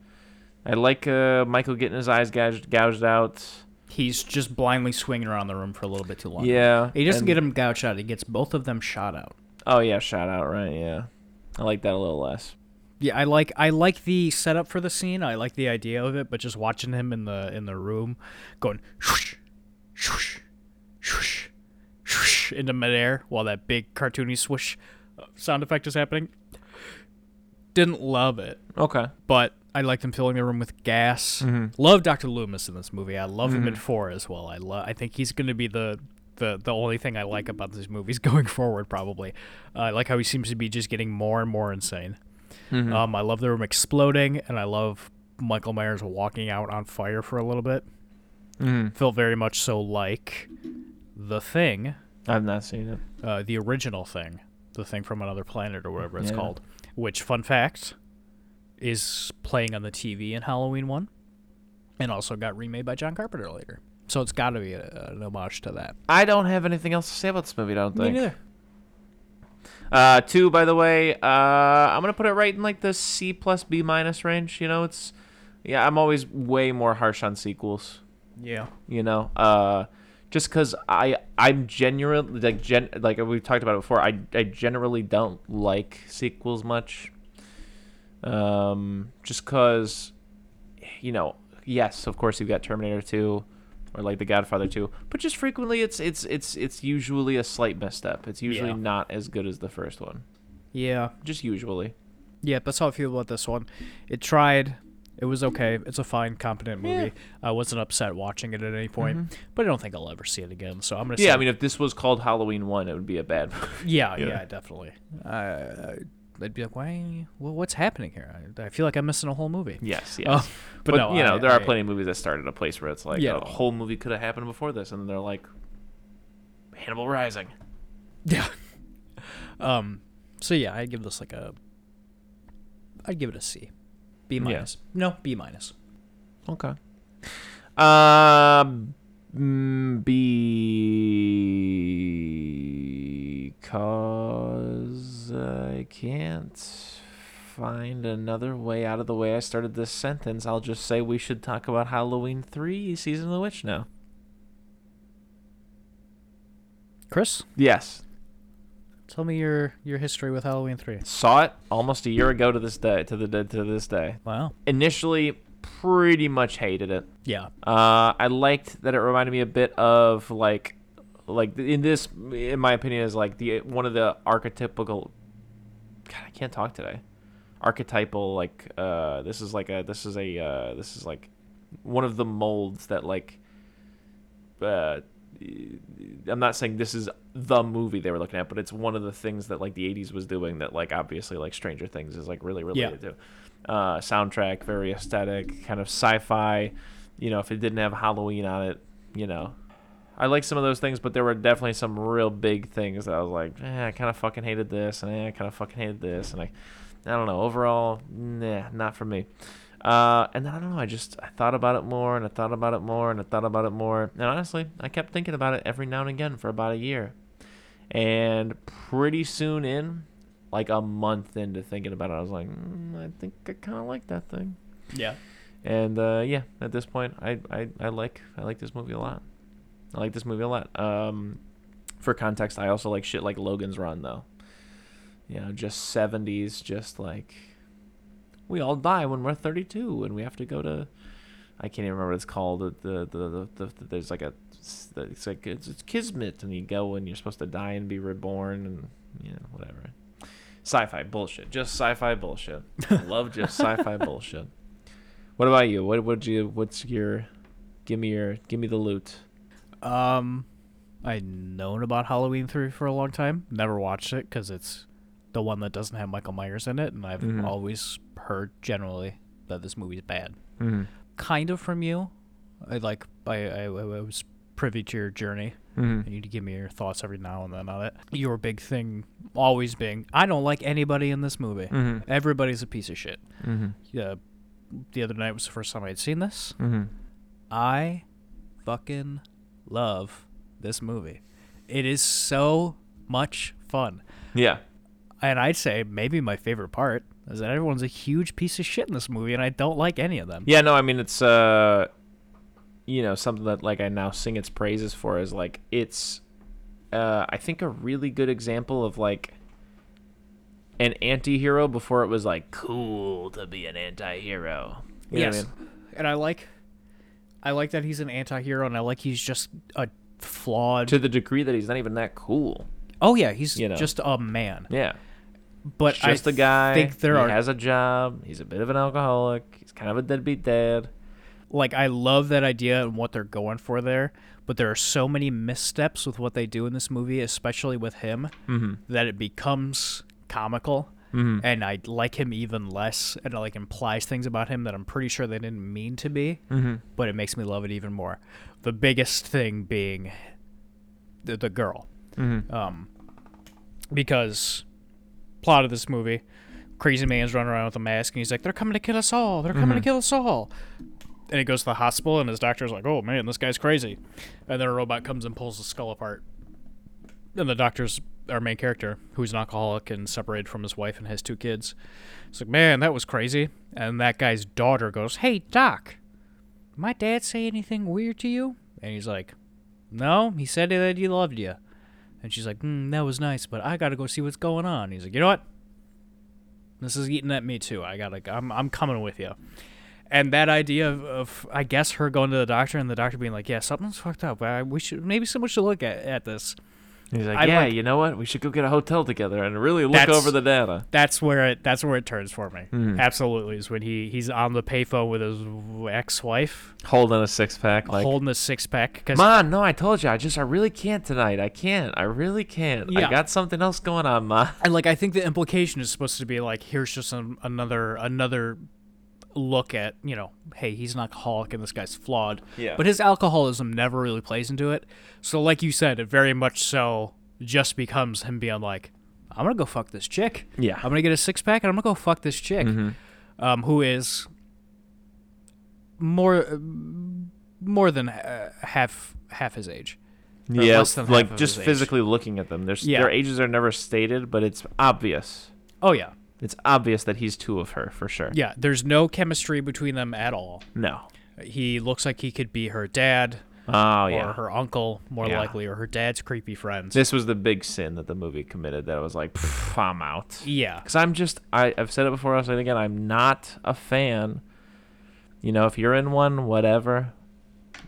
I like uh, Michael getting his eyes gouged, gouged out. He's just blindly swinging around the room for a little bit too long. Yeah, He doesn't and- get him gouged out. He gets both of them shot out. Oh yeah, shot out, right? Yeah, I like that a little less. Yeah, I like I like the setup for the scene. I like the idea of it, but just watching him in the in the room, going swoosh, swoosh, swoosh, swoosh into midair while that big cartoony swoosh sound effect is happening. Didn't love it, Okay. but I liked him filling the room with gas. Mhm. Love Dr. Loomis in this movie. I love him in Mhm. four as well. I love. I think he's going to be the. The, the only thing I like about these movies *laughs* going forward, probably. Uh, I like how he seems to be just getting more and more insane. Mhm. Um, I love the room exploding, and I love Michael Myers walking out on fire for a little bit. Mhm. Felt very much so like the thing, I've not seen it. uh, the original thing, the thing from another planet or whatever it's Yeah. called. Which, fun fact, is playing on the TV in Halloween one, and also got remade by John Carpenter later. So it's got to be a, an homage to that. I don't have anything else to say about this movie. I don't Me think. neither. Uh, two, by the way, uh, I'm gonna put it right in like the C plus B minus range. You know, it's yeah. I'm always way more harsh on sequels. Yeah. You know, uh, just because I I'm genuinely like gen like we've talked about it before. I I generally don't like sequels much. Um, just because, you know, yes, of course you've got Terminator two. Or like The Godfather 2, but just frequently it's it's it's it's usually a slight misstep. It's usually Yeah. not as good as the first one Yeah. just usually. Yeah, that's how I feel about this one. It tried. It was okay. It's a fine, competent movie. Yeah. I wasn't upset watching it at any point, but I don't think I'll ever see it again. So I'm gonna. Yeah, say, I mean, if this was called Halloween One, it would be a bad *laughs* movie. yeah, yeah. yeah, definitely. Uh, I'd be like, why? Well, what's happening here? I, I feel like I'm missing a whole movie. yes, *laughs* yes. Oh, but, but, no, you know, I- there are I- plenty of movies that start at a place where it's like Yeah. a whole movie could have happened before this, and they're like Hannibal Rising. Yeah. *laughs* um. So yeah, I'd give this like a. I'd give it a C. B Yeah. minus. No, B minus. Okay. Um, mm, because I can't find another way out of the way I started this sentence. I'll just say we should talk about Halloween Three: Season of the Witch now. Chris, Yes, tell me your your history with Halloween three. saw it almost a year ago to this day. To the to this day. Wow. Initially, pretty much hated it. Yeah. Uh, I liked that it reminded me a bit of like, like in this, in my opinion, is like the one of the archetypical. God, I can't talk today. Archetypal, like, uh, this is like a, this is a, uh, this is like, one of the molds that like, uh, I'm not saying this is the movie they were looking at, but it's one of the things that like the '80s was doing that like obviously like Stranger Things is like really related to. Uh, soundtrack very aesthetic, kind of sci-fi. You know, if it didn't have Halloween on it, you know, I like some of those things, but there were definitely some real big things that I was like, eh, I kind of fucking hated this, and eh, I kind of fucking hated this, and I, I don't know. Overall, nah, not for me. Uh, and then I don't know. I just I thought about it more, and I thought about it more, and I thought about it more. And honestly, I kept thinking about it every now and again for about a year. And pretty soon in, like a month into thinking about it, I was like, mm, I think I kind of like that thing. Yeah. And uh, yeah, at this point, I, I I like I like this movie a lot. I like this movie a lot. Um, for context, I also like shit like Logan's Run though. You know, just 70s, just like we all die when we're 32 and we have to go to I can't even remember what it's called. The the the, the, the, the there's like a it's like it's, it's kismet and you go and you're supposed to die and be reborn and you know whatever. Sci-fi bullshit. Just sci-fi bullshit. *laughs* Love just sci-fi bullshit. What about you? What would you what's your give me your give me the loot. Um, I'd known about Halloween 3 for a long time. Never watched it because it's the one that doesn't have Michael Myers in it, and I've Mhm. always heard generally that this movie's bad. Mm-hmm. Kind of from you. I like I, I, I was privy to your journey. Mm-hmm. and You to give me your thoughts every now and then on it. Your big thing always being, I don't like anybody in this movie. Mm-hmm. Everybody's a piece of shit. Mm-hmm. Yeah, the other night was the first time I had seen this. Mm-hmm. I fucking love this movie. It is so much fun. Yeah. And I'd say maybe my favorite part is that everyone's a huge piece of shit in this movie and I don't like any of them. Yeah, no, I mean it's uh you know, something that like I now sing its praises for is like it's uh I think a really good example of like an anti-hero before it was like cool to be an anti-hero. You what I yes. mean? And I like I like that he's an anti-hero and I like he's just a flawed To the degree that he's not even that cool. Oh yeah, he's You know. just a man. Yeah. But He's just I a guy. think there he are has a job. He's a bit of an alcoholic. He's kind of a deadbeat dad. like I love that idea and what they're going for there, but there are so many missteps with what they do in this movie, especially with him, Mm-hmm. that it becomes comical. Mhm. And I like him even less, and it like implies things about him that I'm pretty sure they didn't mean to be, Mm-hmm. but it makes me love it even more. The biggest thing being the, the girl, Mm-hmm. um, because plot of this movie, crazy man's running around with a mask, and he's like, "They're coming to kill us all! They're coming to Mhm. kill us all!" And he goes to the hospital, and his doctor's like, "Oh man, this guy's crazy," and then a robot comes and pulls the skull apart. And the doctor's our main character, who's an alcoholic and separated from his wife and has two kids. It's like, man, that was crazy. And that guy's daughter goes, "Hey, doc, my dad say anything weird to you?" And he's like, "No, he said that he loved you." And she's like, mm, "That was nice, but I gotta go see what's going on." He's like, "You know what? This is eating at me too. I gotta. I'm I'm coming with you." And that idea of, of I guess her going to the doctor and the doctor being like, "Yeah, something's fucked up. We should maybe someone should look at, at this." He's like, I yeah, like- you know what? We should go get a hotel together and really look over the data. That's where it. That's where it turns for me. Mhm. Absolutely, is when he he's on the payphone with his ex-wife, Holding a six pack, like, holding a six pack. Because Ma, no, I told you, I just, I really can't tonight. I can't. I really can't. Yeah. I got something else going on, Ma. and like I think the implication is supposed to be like, here's just an, another another look at you know, hey, he's an alcoholic and this guy's flawed. Yeah. But his alcoholism never really plays into it. So like you said, it very much so just becomes him being like, I'm gonna go fuck this chick. Yeah. I'm gonna get a six pack and I'm gonna go fuck this chick, Mhm. um, who is more more than uh, half half his age. Yeah, less than half like just his age. physically looking at them. There's, Yeah. Their ages are never stated, but it's obvious. Oh yeah, It's obvious that he's two of her, for sure. yeah. There's no chemistry between them at all. No. He looks like he could be her dad Oh, or yeah. her uncle, more Yeah. likely, or her dad's creepy friends. This was the big sin that the movie committed that I was like, "Pff, I'm out. yeah, Because I'm just, I, I've said it before, I'll say it again, I'm not a fan. You know, if you're in one, whatever.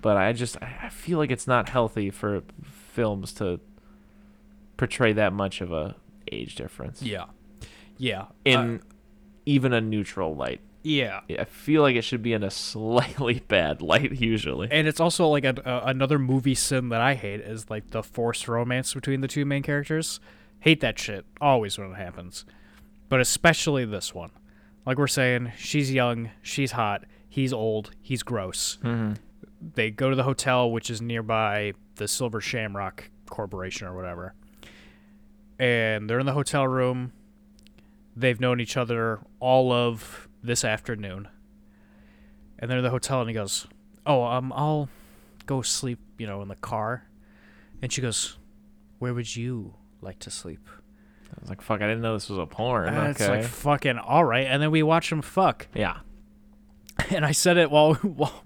But I just, I I feel like it's not healthy for films to portray that much of a age difference yeah, yeah. in Uh, even a neutral light. Yeah. I feel like it should be in a *laughs* slightly bad light usually. And it's also like a, a, another movie sin that I hate is like the forced romance between the two main characters. Hate that shit always when it happens, but especially this one. Like we're saying, she's young, she's hot, he's old, he's gross. Mm-hmm. They go to the hotel, which is nearby the Silver Shamrock Corporation or whatever, and they're in the hotel room. They've known each other all of this afternoon. And they're in the hotel, and he goes, "Oh, um, I'll go sleep, you know, in the car." And she goes, "Where would you like to sleep?" I was like, fuck, I didn't know this was a porn. And okay. It's like fucking all right. And then we watch him fuck. yeah. *laughs* And I said it while *laughs* while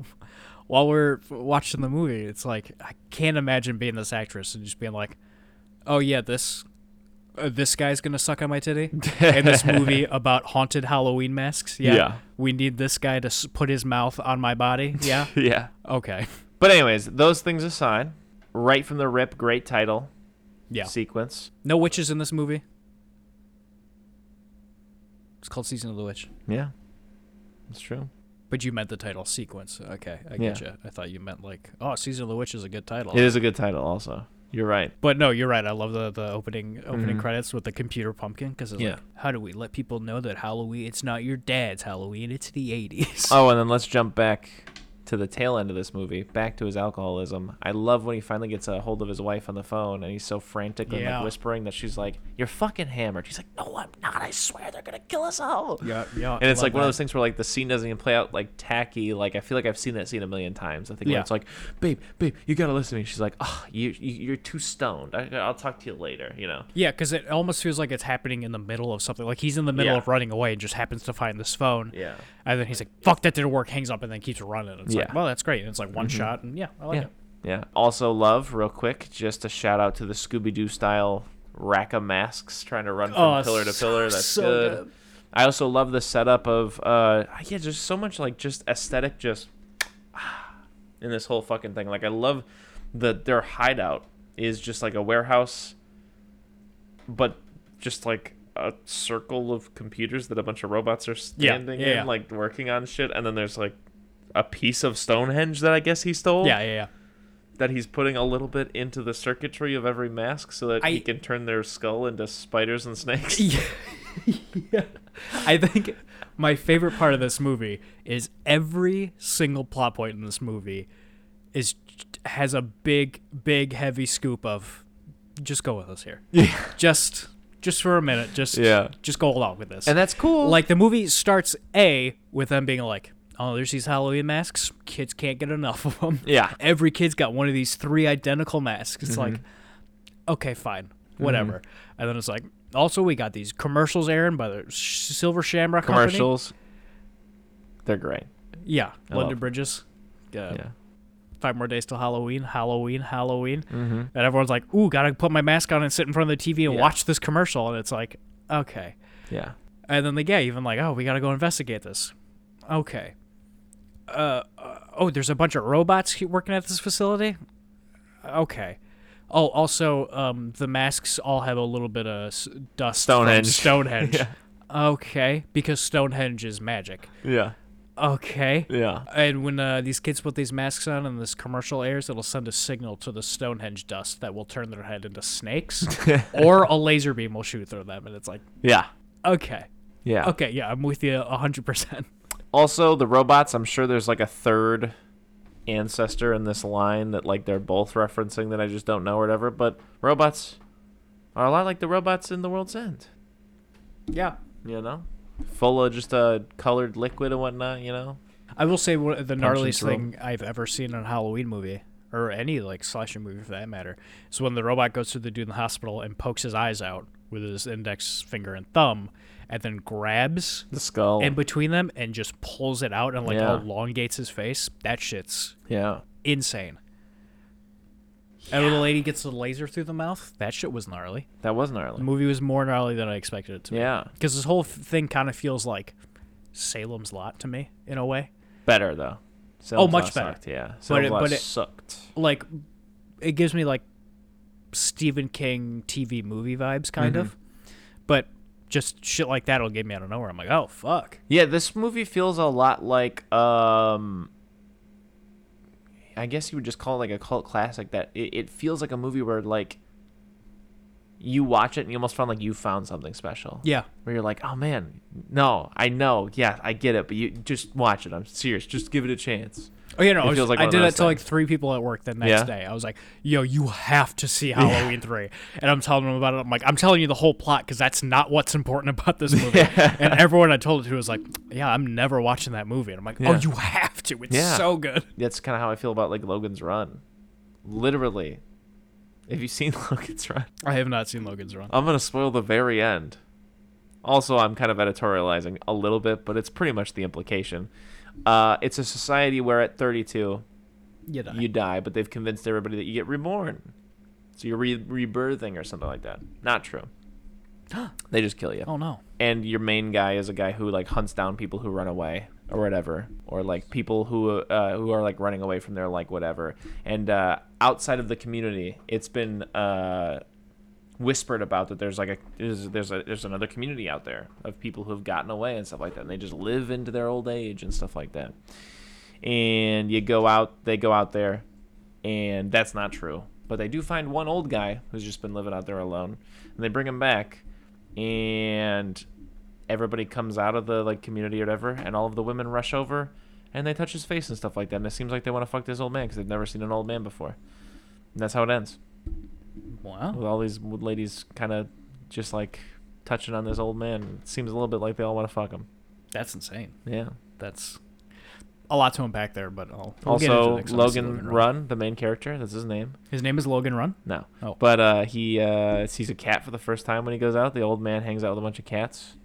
while we're watching the movie. It's like I can't imagine being this actress and just being like, "Oh yeah, this." Uh, this guy's gonna suck on my titty *laughs* in this movie about haunted Halloween masks. Yeah, Yeah. we need this guy to s- put his mouth on my body. *laughs* Yeah, yeah. okay. But anyways, those things aside, right from the rip, great title Yeah, sequence. no witches in this movie. It's called Season of the Witch. Yeah. It's true. But you meant the title sequence. Okay, I get you. I thought you meant like, oh, Season of the Witch is a good title. It is a good title also. You're right. But no, you're right. I love the the opening opening Mhm. credits with the computer pumpkin because it's Yeah. like, how do we let people know that Halloween? It's not your dad's Halloween. It's the '80s. Oh, and then let's jump back to the tail end of this movie, back to his alcoholism. I love when he finally gets a hold of his wife on the phone and he's so frantic and Yeah. like whispering that she's like, "You're fucking hammered." She's like, "No, I'm not. I swear they're gonna kill us all." yeah, yeah. And it's like one of those things where like the scene doesn't even play out like tacky. Like I feel like I've seen that scene a million times. I think Yeah. it's like, babe, babe, you gotta listen to me. She's like, oh, you, you you're too stoned. I, I'll talk to you later. You know. Yeah, because it almost feels like it's happening in the middle of something. Like he's in the middle Yeah. of running away and just happens to find this phone. Yeah. And then he's like, "Fuck, that didn't work." Hangs up and then keeps running. It's like, Yeah. well, that's great. And it's like one shot, and yeah, I like Yeah. it. Yeah. Also, love real quick. Just a shout out to the Scooby Doo style rack of masks trying to run from Oh, pillar to so- pillar. That's so good. good. I also love the setup of uh yeah, just so much like just aesthetic just *sighs* in this whole fucking thing. Like I love that their hideout is just like a warehouse but just like a circle of computers that a bunch of robots are standing yeah, in yeah. like working on shit and then there's like a piece of Stonehenge that I guess he stole Yeah, yeah, yeah. that he's putting a little bit into the circuitry of every mask so that I- he can turn their skull into spiders and snakes. *laughs* yeah. yeah. *laughs* I think my favorite part of this movie is every single plot point in this movie is has a big, big, heavy scoop of just go with us here. *laughs* Yeah. Just, just for a minute, just Yeah. just go along with this. And that's cool. like the movie starts a with them being like, oh, there's these Halloween masks. Kids can't get enough of them. Yeah. Every kid's got one of these three identical masks. It's like, okay, fine, whatever. And then it's like, also we got these commercials airing by the Silver Shamrock Company. commercials. They're great. Yeah, I London Bridges. Uh, yeah. Five more days till Halloween. Halloween. Halloween. Mm-hmm. And everyone's like, ooh, gotta put my mask on and sit in front of the TV and Yeah. watch this commercial. And it's like, okay. Yeah. And then they get even like, oh, we gotta go investigate this. Okay. Uh, oh, there's a bunch of robots working at this facility. Okay. Oh, also, um, the masks all have a little bit of s- dust. from Stonehenge. *laughs* Stonehenge. Yeah. Okay, because Stonehenge is magic. Yeah. Okay. Yeah. And when uh, these kids put these masks on and this commercial airs, it'll send a signal to the Stonehenge dust that will turn their head into snakes, *laughs* or a laser beam will shoot through them. And it's like, Yeah. okay, Yeah. okay, yeah, I'm with you hundred percent. Also, the robots. I'm sure there's like a third ancestor in this line that like they're both referencing that I just don't know or whatever. But robots are a lot like the robots in the World's End. Yeah. You know, full of just a colored liquid and whatnot. You know. I will say one of the gnarliest thing I've ever seen in a Halloween movie, or any like slasher movie for that matter, is when the robot goes to the dude in the hospital and pokes his eyes out with his index finger and thumb, and then grabs The skull. in between them and just pulls it out and like Yeah. elongates his face. That shit's yeah. insane. And when the lady gets the laser through the mouth, that shit was gnarly. That was gnarly. The movie was more gnarly than I expected it to be. Yeah. Because this whole thing kind of feels like Salem's Lot to me, in a way. Better though. Oh, much better. Sucked, yeah. But Salem's it- Lot but it- sucked. Like, it gives me like Stephen King TV movie vibes, kind Mhm. of. But just shit like that will get me out of nowhere. I'm like, oh fuck. Yeah, this movie feels a lot like um I guess you would just call it like a cult classic that it, it feels like a movie where like you watch it and you almost found like you found something special. Yeah. Where you're like, oh man, no, I know, yeah, I get it, but you just watch it. I'm serious. Just give it a chance. Oh yeah, no, I, was- like I did that to like three people at work the next Yeah? day. I was like, "Yo, you have to see Halloween 3. and I'm telling them about it. I'm like, "I'm telling you the whole plot because that's not what's important about this movie." *laughs* and everyone I told it to was like, "Yeah, I'm never watching that movie." And I'm like, "Oh, you have to. It's Yeah. so good." That's kind of how I feel about like Logan's Run. Literally, have you've seen *laughs* Logan's Run, I have not seen Logan's Run. I'm gonna spoil the very end. Also, I'm kind of editorializing a little bit, but it's pretty much the implication. Uh, it's a society where at 32 You die. you die, but they've convinced everybody that you get reborn, so you're re- rebirthing or something like that. Not true. *gasps* they just kill you. oh no. and your main guy is a guy who like hunts down people who run away or whatever or like people who uh, who are like running away from their like whatever and uh, outside of the community it's been uh, whispered about that there's like a there's, there's a there's another community out there of people who have gotten away and stuff like that and they just live into their old age and stuff like that. And you go out they go out there and that's not true. But they do find one old guy who's just been living out there alone and they bring him back and everybody comes out of the like community or whatever and all of the women rush over and they touch his face and stuff like that and it seems like they want to fuck this old man because they've never seen an old man before. And that's how it ends Wow. with all these ladies kind of just like touching on this old man it seems a little bit like they all want to fuck him That's insane. yeah That's a lot to unpack there, but I'll we'll get into it also I logan, run the main character that's his name His name is Logan Run. No. Oh. But uh, he uh, sees a cat for the first time when he goes out. The old man hangs out with a bunch of cats.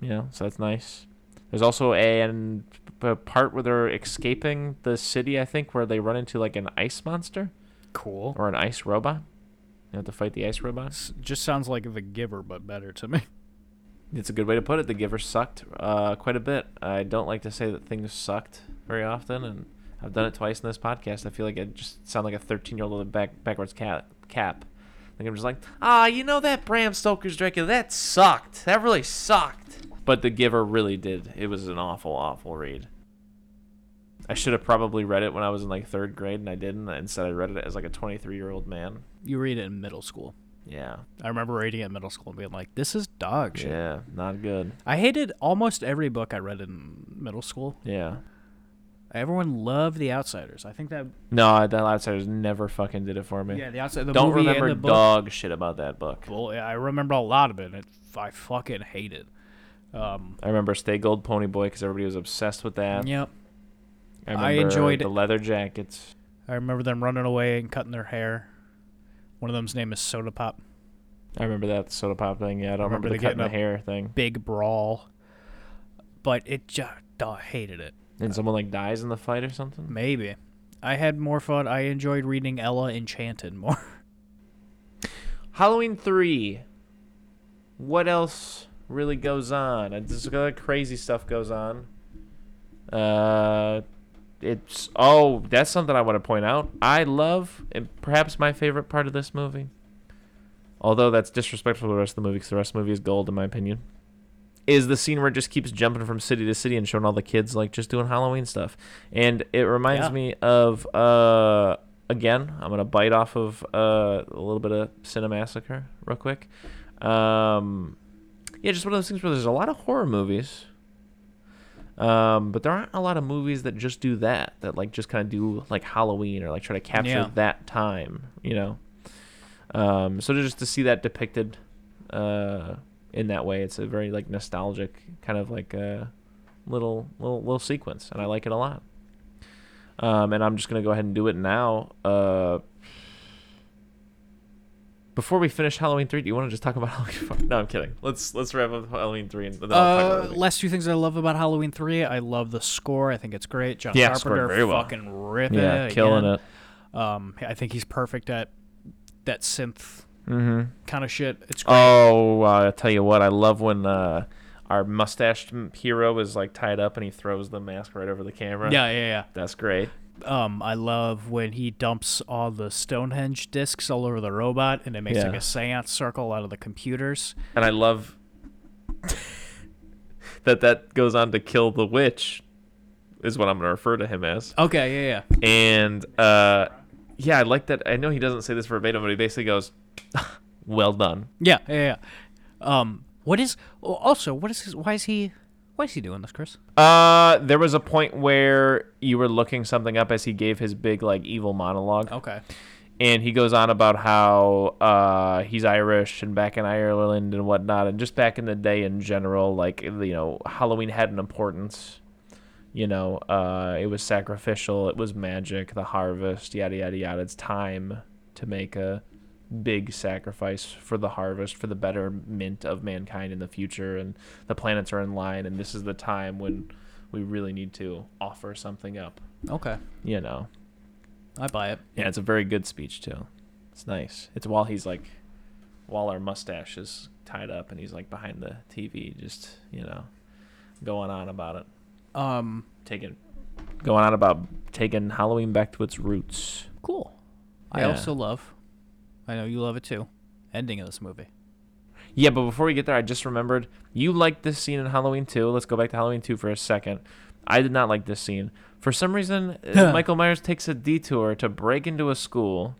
You know, so that's nice. There's also a, an, a part where they're escaping the city, I think, where they run into like an ice monster Cool. or an ice robot. You have to fight the ice robot. S- Just sounds like The Giver, but better to me. *laughs* It's a good way to put it. The Giver sucked uh, quite a bit. I don't like to say that things sucked very often, and I've done it twice in this podcast. I feel like I just sound like a 13 year old with a back, backwards cap. Like I'm just like, ah, you know that Bram Stoker's Dracula, that sucked. That really sucked. But The Giver really did. It was an awful, awful read. I should have probably read it when I was in like third grade, and I didn't. Instead, I read it as like a 23 year old man. You read it in middle school. Yeah, I remember reading it in middle school and being like, "This is dog shit." yeah, not good. I hated almost every book I read in middle school. Yeah. Everyone loved The Outsiders. I think that No, The Outsiders never fucking did it for me. yeah, The Outside. The Don't movie remember and the book. dog shit about that book. Well, yeah, I remember a lot of it. And it I fucking hate it. Um, I remember Stay Gold Ponyboy because everybody was obsessed with that. yep. I, I enjoyed- the leather jackets. I remember them running away and cutting their hair. One of them's name is Sodapop. I remember that soda pop thing. Yeah, I don't remember remember, the cutting the hair thing. Big brawl. But it just I hated it. And someone like dies in the fight or something. Maybe. I had more fun. I enjoyed reading Ella Enchanted more. *laughs* Halloween three. What else really goes on? Uh, This crazy stuff goes on. Uh, it's oh, that's something I want to point out. I love, and perhaps my favorite part of this movie. Although that's disrespectful to the rest of the movie, because the rest of the movie is gold in my opinion. Is the scene where it just keeps jumping from city to city and showing all the kids like just doing Halloween stuff, and it reminds Yeah. me of uh again. I'm gonna bite off of uh a little bit of Cinemassacre real quick. Um, yeah, just one of those things where there's a lot of horror movies. Um, but there aren't a lot of movies that just do that, that like just kind of do like Halloween or like try to capture Yeah. that time, you know. Um, so just to see that depicted, uh, in that way, it's a very like nostalgic kind of like uh, little little little sequence, and I like it a lot. Um, and I'm just gonna go ahead and do it now. Uh, before we finish Halloween three, do you want to just talk about *laughs* Halloween? Four? No, I'm kidding. Let's let's wrap up Halloween three and then I'll talk about Uh, it. last two things I love about Halloween 3. I love the score. I think it's great. John Yeah, scored Carpenter very well. fucking ripping Yeah, it. killing again. it. Um, I think he's perfect at that synth Mm-hmm. kind of shit. It's great. Oh, uh, I tell you what, I love when uh, our mustached m- hero is like tied up and he throws the mask right over the camera. Yeah, yeah, yeah, that's great. Yeah. Um, I love when he dumps all the Stonehenge discs all over the robot and it makes Yeah. like a seance circle out of the computers. And I love that that goes on to kill the witch, is what I'm gonna refer to him as. Okay, yeah, yeah. And uh, yeah, I like that. I know he doesn't say this verbatim, but he basically goes, *laughs* "Well done." Yeah, yeah, yeah. Um, what is oh, also what is his? Why is he? Why is he doing this, Chris? Uh, there was a point where you were looking something up as he gave his big like evil monologue. Okay. and he goes on about how uh, he's Irish and back in Ireland and whatnot, and just back in the day in general, like you know, Halloween had an importance. You know, uh, it was sacrificial, it was magic, the harvest, yada yada yada. It's time to make a big sacrifice for the harvest, for the betterment of mankind in the future, and the planets are in line, and this is the time when we really need to offer something up. Okay. You know. I buy it. Yeah, it's a very good speech too. It's nice. It's while he's like, while our mustache is tied up and he's like behind the TV, just you know, going on about it, Um, taking, going on about taking Halloween back to its roots. cool. I also love. I know you love it too. Ending of this movie. Yeah, but before we get there, I just remembered you liked this scene in Halloween 2. Let's go back to Halloween 2 for a second. I did not like this scene. For some reason, uh, Michael Myers takes a detour to break into a school,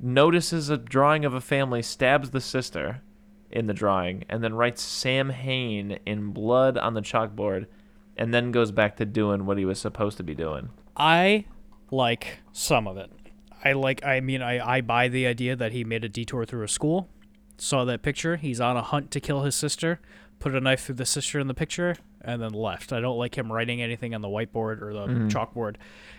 notices a drawing of a family, stabs the sister in the drawing, and then writes Samhain in blood on the chalkboard, and then goes back to doing what he was supposed to be doing. I like some of it. I like. I mean, I I buy the idea that he made a detour through a school, saw that picture. He's on a hunt to kill his sister. Put a knife through the sister in the picture and then left. I don't like him writing anything on the whiteboard or the chalkboard,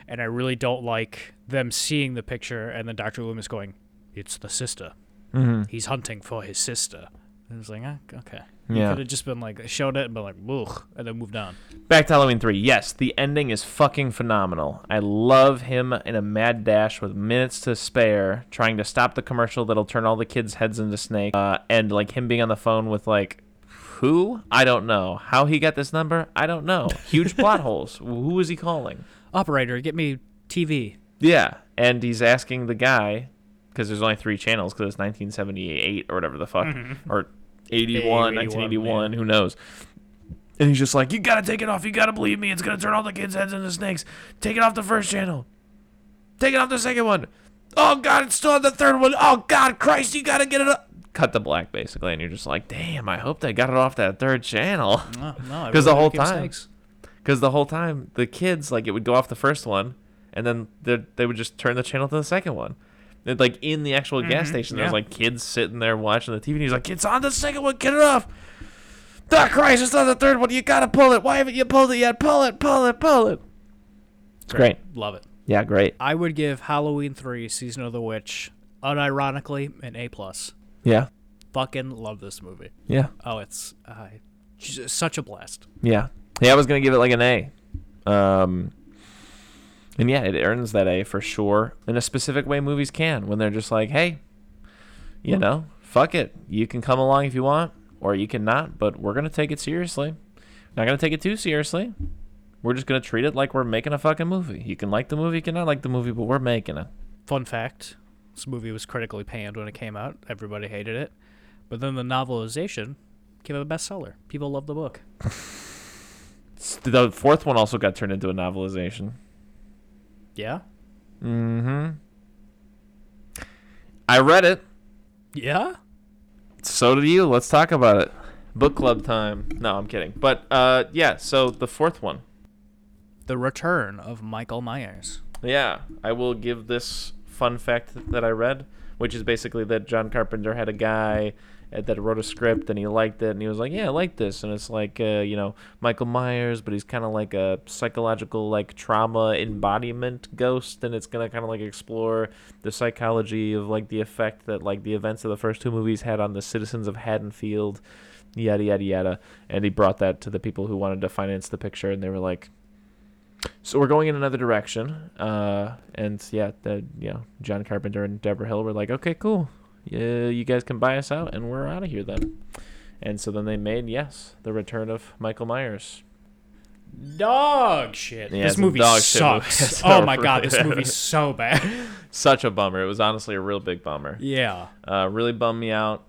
and I really don't like them seeing the picture and then Doctor Loomis going, "It's the sister. Mm-hmm. He's hunting for his sister." And was like, ah, okay. Yeah. Could have just been like showed it and been like, "Ugh," and then moved on. Back to Halloween 3. Yes, the ending is fucking phenomenal. I love him in a mad dash with minutes to spare, trying to stop the commercial that'll turn all the kids' heads into snakes. Uh, and like him being on the phone with like who? I don't know. How he got this number? I don't know. Huge *laughs* plot holes. Who is he calling? Operator, get me TV. Yeah, and he's asking the guy because there's only three channels because it's 1978 or whatever the fuck or 81, 81, 1981, who knows. And he's just like, "You gotta take it off. You gotta believe me. It's gonna turn all the kids' heads into snakes. Take it off the first channel. Take it off the second one. Oh God, it's still on the third one. Oh God, Christ, you gotta get it up." Cut the black basically, and you're just like, "Damn, I hope they got it off that third channel." *laughs* No, no, *laughs* 'Cause the whole time- Because the whole time the kids like it would go off the first one, and then they they would just turn the channel to the second one. And, like in the actual gas station, there's like kids sitting there watching the TV, and he's like, "It's on the second one, get it off." Ah, Christ, it's on the third one. You gotta pull it. Why haven't you pulled it yet? Pull it, pull it, pull it. It's great. Love it. Yeah, great. I would give Halloween three, Season of the Witch, unironically, an A plus. Yeah, Fucking love this movie. yeah, Oh, it's uh, such a blast. yeah. Yeah, I was gonna give it like an A. Um, and yeah, it earns that A for sure. In a specific way, movies can when they're just like, hey, you hmm. know, fuck it. You can come along if you want, or you cannot, but we're gonna take it seriously. Not gonna take it too seriously. We're just gonna treat it like we're making a fucking movie. You can like the movie, you cannot like the movie, but we're making it. Fun fact: this movie was critically panned when it came out. Everybody hated it, but then the novelization became a bestseller. People loved the book. *laughs* The fourth one also got turned into a novelization. Yeah. Mm-hmm. I read it. Yeah. So did you. Let's talk about it. Book club time. No, I'm kidding. But uh, yeah. So the fourth one. The Return of Michael Myers. Yeah, I will give this fun fact that I read, which is basically that John Carpenter had a guy that wrote a script and he liked it and he was like, "Yeah, I like this." And it's like, uh, you know, Michael Myers, but he's kind of like a psychological like trauma embodiment ghost, and it's gonna kind of like explore the psychology of like the effect that like the events of the first two movies had on the citizens of Haddonfield, yada yada yada. And he brought that to the people who wanted to finance the picture, and they were like. So we're going in another direction, uh, and yeah, the you know John Carpenter and Debra Hill were like, okay, cool, yeah, you guys can buy us out, and we're out of here then. And so then they made yes, the return of Michael Myers. Dog shit. Yeah, this movie shit movie. sucks. *laughs* Oh my god, this movie's *laughs* so bad. Such a bummer. It was honestly a real big bummer. yeah. Uh, really bummed me out.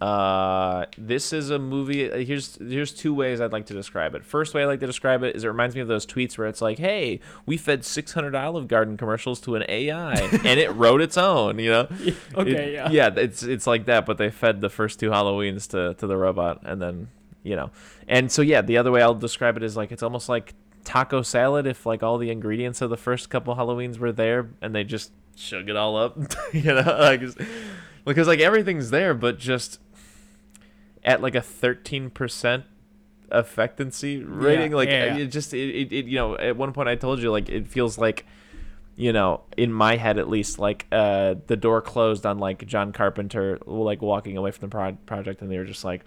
Uh, this is a movie. uh, Here's here's two ways I'd like to describe it. First way I like to describe it is it reminds me of those tweets where it's like, "Hey, we fed 600 Olive Garden commercials to an AI, and it wrote its own." You know? *laughs* Okay, It- yeah. Yeah, it's it's like that, but they fed the first two Halloweens to to the robot, and then you know, and so yeah, the other way I'll describe it is like it's almost like taco salad if like all the ingredients of the first couple Halloweens were there, and they just chug it all up, *laughs* you know, like because like everything's there, but just at like a thirteen percent effectancy rating, like yeah, yeah. it just it, it, it you know at one point I told you like it feels like you know, in my head at least, like uh, the door closed on like John Carpenter, like walking away from the pro- project, and they were just like,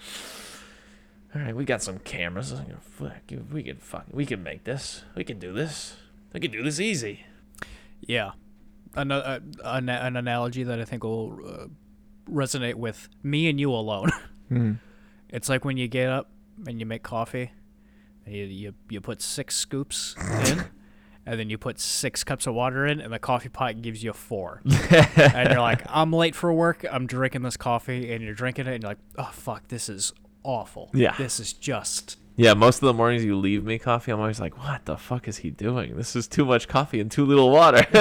"All right, we got some cameras. Fuck, we can fuck, we can make this. We can do this. We can do this easy." Yeah, another an, an analogy that I think will uh, resonate with me and you alone. It's like when you get up and you make coffee, and you you, you put six scoops in, *laughs* and then you put six cups of water in, and the coffee pot gives you four. *laughs* and you're like, I'm late for work. I'm drinking this coffee, and you're drinking it, and you're like, oh fuck, this is awful. Yeah. this is just. Yeah, most of the mornings you leave me coffee, I'm always like, "What the fuck is he doing? This is too much coffee and too little water." *laughs*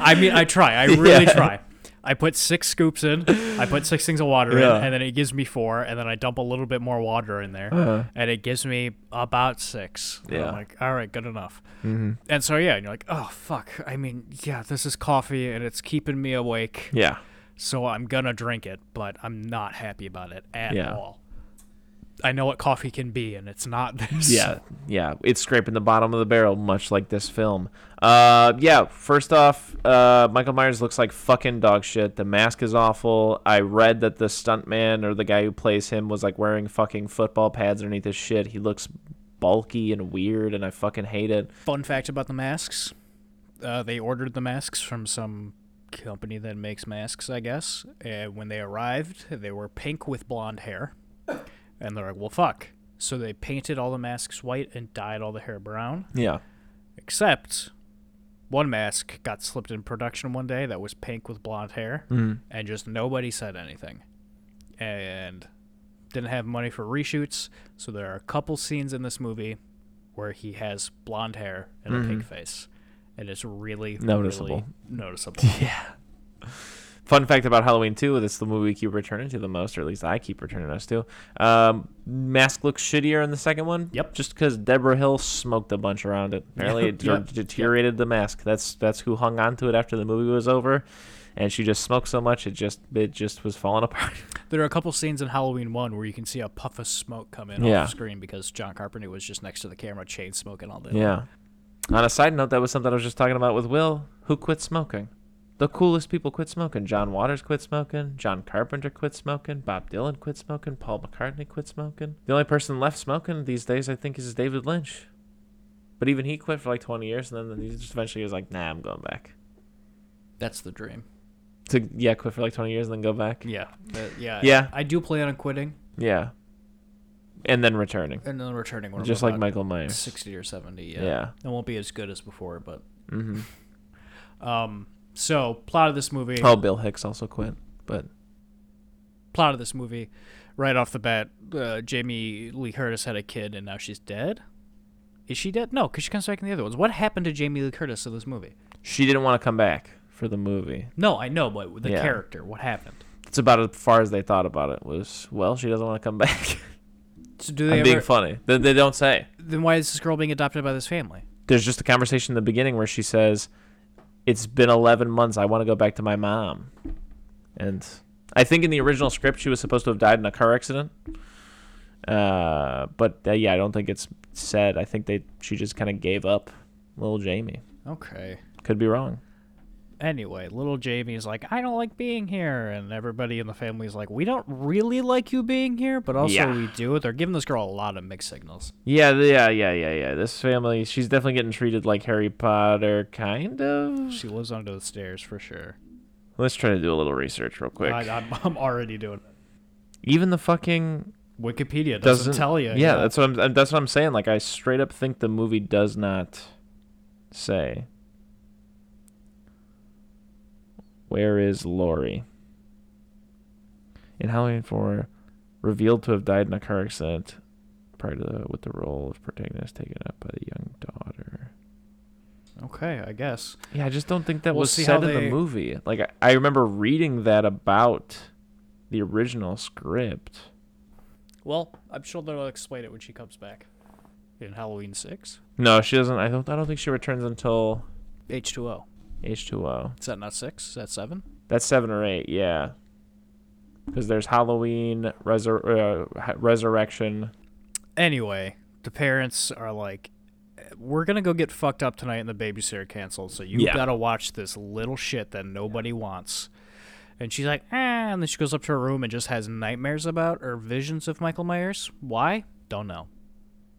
I mean, I try. I really Yeah. try. I put six scoops in. I put six things of water Yeah. in, and then it gives me four, and then I dump a little bit more water in there, and it gives me about six. Uh-huh. Yeah. Mm-hmm. I'm like, all right, good enough. And so yeah, and you're like, oh fuck. I mean, yeah, this is coffee, and it's keeping me awake, yeah, so I'm gonna drink it, but I'm not happy about it at Yeah. all. I know what coffee can be, and it's not *laughs* this. yeah, yeah. It's scraping the bottom of the barrel, much like this film. Uh, yeah. First off, uh, Michael Myers looks like fucking dog shit. The mask is awful. I read that the stuntman or the guy who plays him was like wearing fucking football pads underneath his shit. He looks bulky and weird, and I fucking hate it. Fun fact about the masks: uh, they ordered the masks from some company that makes masks, I guess. And when they arrived, they were pink with blonde hair, and they're like, "Well, fuck." So they painted all the masks white and dyed all the hair brown, Yeah. except one mask got slipped in production one day that was pink with blonde hair, Mm. and just nobody said anything, and didn't have money for reshoots. So there are a couple scenes in this movie where he has blonde hair and a pink face, and it's really Noticeable. really noticeable. *laughs* Yeah. Fun fact about Halloween 2, that's the movie we keep returning to the most, or at least I keep returning us to. Um, mask looks shittier in the second one. Yep. Just because Debra Hill smoked a bunch around it. Apparently, it Yep. deteriorated the mask. That's that's who hung on to it after the movie was over, and she just smoked so much it just it just was falling *laughs* apart. There are a couple scenes in Halloween one where you can see a puff of smoke come in Yeah. off screen because John Carpenter was just next to the camera, chain smoking all day. yeah. On a side note, that was something I was just talking about with Will. Who quit smoking? The coolest people quit smoking. John Waters quit smoking. John Carpenter quit smoking. Bob Dylan quit smoking. Paul McCartney quit smoking. The only person left smoking these days, I think, is David Lynch. But even he quit for like 20 years, and then he just eventually was like, "Nah, I'm going back." That's the dream. To yeah, quit for like 20 years and then go back. Yeah, uh, yeah, Yeah. I do plan on quitting Yeah. And then returning, and then returning when I'm just like Michael Myers. sixty or seventy. Yeah. Yeah. it won't be as good as before, but hmm *laughs* um. So plot of this movie. Oh, Bill Hicks also quit, but plot of this movie, right off the bat, uh, Jamie Lee Curtis had a kid and now she's dead. Is she dead? No, because she comes back in the other ones. What happened to Jamie Lee Curtis in this movie? she didn't want to come back for the movie. No, I know, but the Yeah. character, what happened? It's about as far as they thought about it. Was well, she doesn't want to come *laughs* back. So do they I'm ever, being funny. They, they don't say. then why is this girl being adopted by this family? There's just a conversation in the beginning where she says, "It's been 11 months. I want to go back to my mom." And I think in the original script she was supposed to have died in a car accident. Uh, but uh, yeah, I don't think it's said. I think they she just kind of gave up, little Jamie. Okay. Could be wrong. Anyway, little Jamie's like, I don't like being here, and everybody in the family's like, we don't really like you being here, but also Yeah. we do. They're giving this girl a lot of mixed signals. Yeah, yeah, yeah, yeah, yeah. This family, she's definitely getting treated like Harry Potter, kind of. She lives under the stairs for sure. Let's try to do a little research real quick. I, I'm, *laughs* I'm already doing it. Even the fucking Wikipedia doesn't, doesn't tell you. Yeah, that's what I'm. That's what I'm saying. Like I straight up think the movie does not say. Where is Laurie? in Halloween 4, revealed to have died in a car accident prior to the, with the role of protagonist taken up by the young daughter. Okay, I guess. Yeah, I just don't think that We'll was said in they- the movie. Like I, I remember reading that about the original script. Well, I'm sure they'll explain it when she comes back in Halloween Six. No, she doesn't. I don't. I don't think she returns until H2O. H two O. Is that not six? Is that seven? That's seven or eight. Yeah. Because there's Halloween, resur- uh, resurrection. Anyway, the parents are like, "We're gonna go get fucked up tonight, and the babysitter canceled. So you Yeah. gotta watch this little shit that nobody wants." And she's like, "Ah," and then she goes up to her room and just has nightmares about or visions of Michael Myers. Why? Don't know.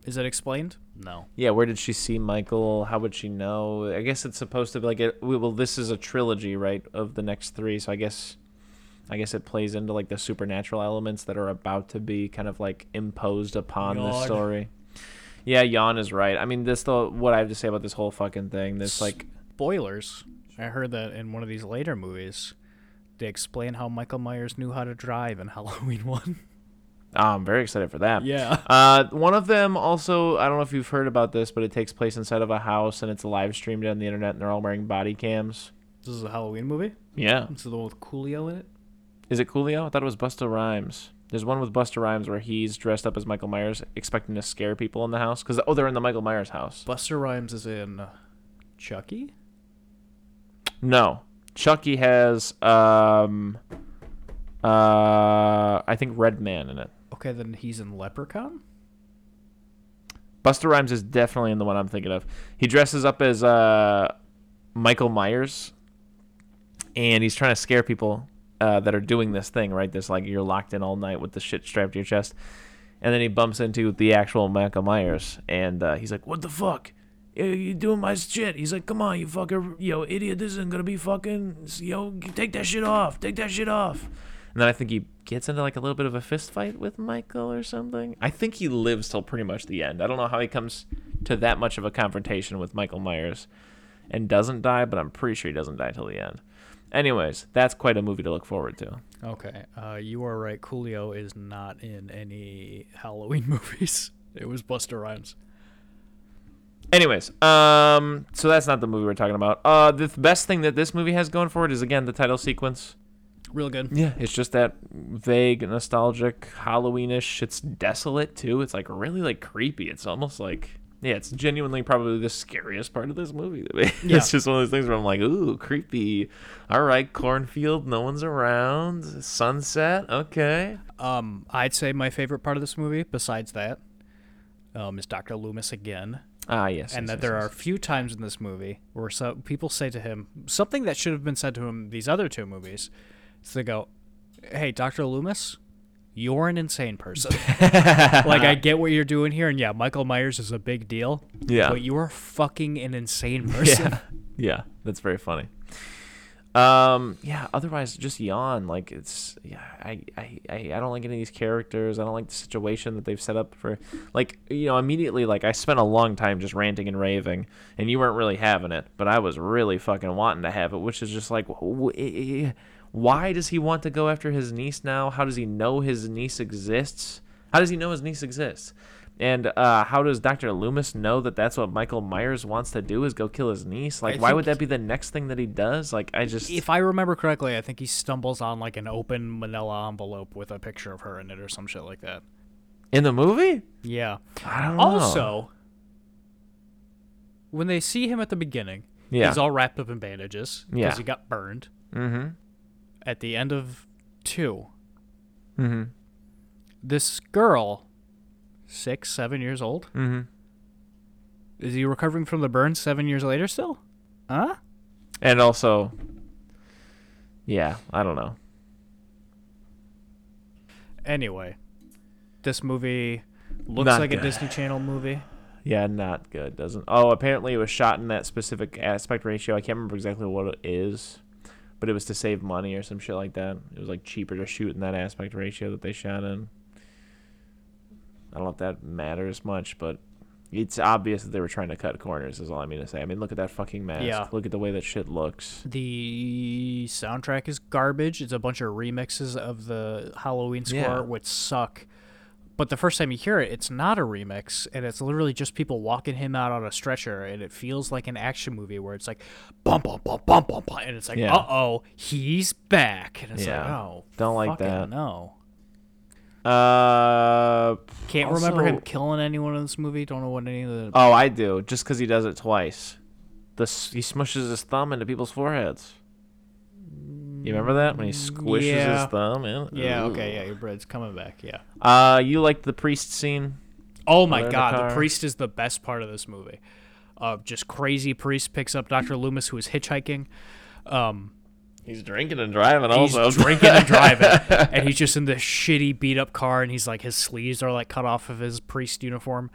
Is it explained? No. Yeah, where did she see Michael? How would she know? I guess it's supposed to be like it. We well, this is a trilogy, right, of the next three. So I guess, I guess it plays into like the supernatural elements that are about to be kind of like imposed upon Yawn. story. Yeah, yawn is right. I mean, this though. What I have to say about this whole fucking thing. This like, Spoilers. I heard that in one of these later movies, they explain how Michael Myers knew how to drive in *laughs* Halloween One. Oh, I'm very excited for that. Yeah. *laughs* Uh, one of them also, I don't know if you've heard about this, but it takes place inside of a house and it's live streamed on the internet, and they're all wearing body cams. This is a Halloween movie. Yeah. This is the one with Coolio in it. Is it Coolio? I thought it was Busta Rhymes. There's one with Busta Rhymes where he's dressed up as Michael Myers, expecting to scare people in the house. Cause oh, they're in the Michael Myers house. Busta Rhymes is in Chucky. No, Chucky has um, uh, I think Redman in it. Okay, then he's in Leprechaun. Busta Rhymes is definitely in the one I'm thinking of. He dresses up as uh, Michael Myers, and he's trying to scare people uh, that are doing this thing, right? This like you're locked in all night with the shit strapped to your chest, and then he bumps into the actual Michael Myers, and uh, he's like, "What the fuck? You doing my shit?" He's like, "Come on, you fucker, yo, idiot! This isn't gonna be fucking, yo, take that shit off, take that shit off." And then I think he gets into like a little bit of a fist fight with Michael or something. I think he lives till pretty much the end. I don't know how he comes to that much of a confrontation with Michael Myers and doesn't die, but I'm pretty sure he doesn't die till the end. Anyways, that's quite a movie to look forward to. Okay, uh, you are right. Coolio is not in any Halloween *laughs* movies. It was Busta Rhymes. Anyways, um, so that's not the movie we're talking about. Uh, the th- best thing that this movie has going for it is again the title sequence. Real good. Yeah, it's just that vague, nostalgic, Halloweenish. It's desolate too. It's like really like creepy. It's almost like yeah, it's genuinely probably the scariest part of this movie. to me. *laughs* Yeah. it's just one of those things where I'm like, ooh, creepy. All right, cornfield, no one's around. Sunset, okay. Um, I'd say my favorite part of this movie, besides that, um, is Doctor Loomis again, Ah, yes. and yes, that yes, there yes. are a few times in this movie where so people say to him something that should have been said to him these other two movies. So they go, "Hey, Doctor Loomis, you're an insane person. *laughs* like I get what you're doing here, and yeah, Michael Myers is a big deal. Yeah. but you are fucking an insane person. Yeah, *laughs* yeah, that's very funny. Um, yeah. Otherwise, just yawn. Like it's yeah. I, I I don't like any of these characters. I don't like the situation that they've set up for. Like you know, immediately like I spent a long time just ranting and raving, and you weren't really having it, but I was really fucking wanting to have it, which is just like. Why does he want to go after his niece now? How does he know his niece exists? How does he know his niece exists? And uh, how does Dr. Loomis know that that's what Michael Myers wants to do is go kill his niece? Like, I why would that be the next thing that he does? Like, I just If I remember correctly, I think he stumbles on like an open manila envelope with a picture of her in it or some shit like that. in the movie. Yeah. I don't know. Also, when they see him at the beginning, yeah, he's all wrapped up in bandages because Yeah. he got burned. mm-hmm, At the end of two, mm-hmm, this girl, six, seven years old, mm-hmm. is he recovering from the burn seven years later still? Huh? And also, yeah, I don't know. Anyway, this movie looks Not like a. Disney Channel movie. Yeah, not good. Doesn't. Oh, apparently it was shot in that specific aspect ratio. I can't remember exactly what it is, but it was to save money or some shit like that. It was like cheaper to shoot in that aspect ratio that they shot in. I don't know if that matters much, but it's obvious that they were trying to cut corners. Is all I mean to say. I mean, look at that fucking mask. Yeah. Look at the way that shit looks. The soundtrack is garbage. It's a bunch of remixes of the Halloween score, Yeah. which suck. But the first time you hear it, it's not a remix, and it's literally just people walking him out on a stretcher, and it feels like an action movie where it's like, bum bum bum bum bum, bum and it's like, Yeah. uh oh, he's back, and it's like, oh, Don't like that. No, Uh, can't remember him killing anyone in this movie. Don't know what any of the. oh, I do. Just because he does it twice. The he smushes his thumb into people's foreheads. You remember that when he squishes yeah. his thumb in? yeah, Ugh. okay, yeah, your bread's coming back. Yeah. Uh, you liked the priest scene? Oh my in the god, the, priest is the best part of this movie. Uh, just crazy priest picks up Dr. Loomis who is hitchhiking. Um, He's drinking and driving he's also. drinking and driving, *laughs* and he's just in this shitty beat up car, and he's like his sleeves are like cut off of his priest uniform,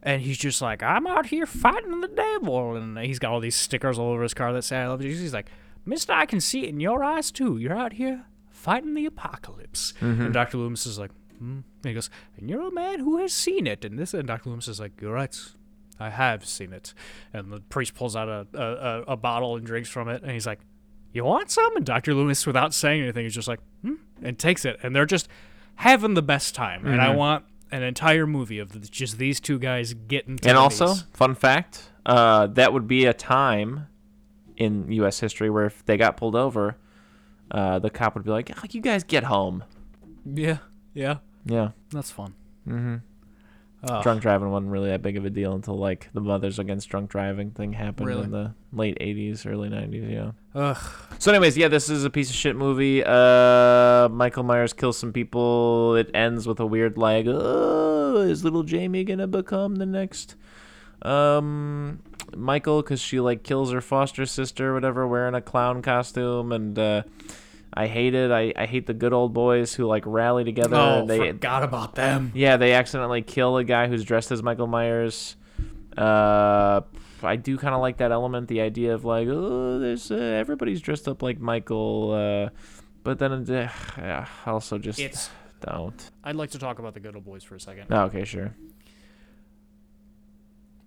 and he's just like I'm out here fighting the devil, and he's got all these stickers all over his car that say I love Jesus. He's like, Mister, I can see it in your eyes too. You're out here fighting the apocalypse, and Dr. Loomis is like, hmm. And he goes, and you're a man who has seen it, and this, and Dr. Loomis is like, you're right. I have seen it. And the priest pulls out a, a, a, bottle and drinks from it. And he's like, You want some? And Dr. Loomis, without saying anything, is just like, hmm, and takes it. And they're just having the best time. And I want an entire movie of just these two guys getting and also, fun fact, uh, that would be a time in U.S. history where if they got pulled over, uh, the cop would be like, oh, "You guys get home." Yeah, yeah, Yeah. that's fun. Mm-hmm. Oh, Drunk driving wasn't really that big of a deal until like the Mothers Against Drunk Driving thing happened Really? in the late '80s, early '90s. Yeah. Ugh. So, anyways, yeah, this is a piece of shit movie. Uh, Michael Myers kills some people. It ends with a weird like, oh, is little Jamie gonna become the next um Michael? Because she like kills her foster sister, or whatever, wearing a clown costume, and uh, I hate it. I I hate the good old boys who like rally together. Oh, and they forgot about them. yeah, they accidentally kill a guy who's dressed as Michael Myers. Uh, I do kind of like that element, the idea of like, oh, there's uh, everybody's dressed up like Michael, uh, but then uh, also just It's. don't. I'd like to talk about the good old boys for a second. Oh, okay, sure.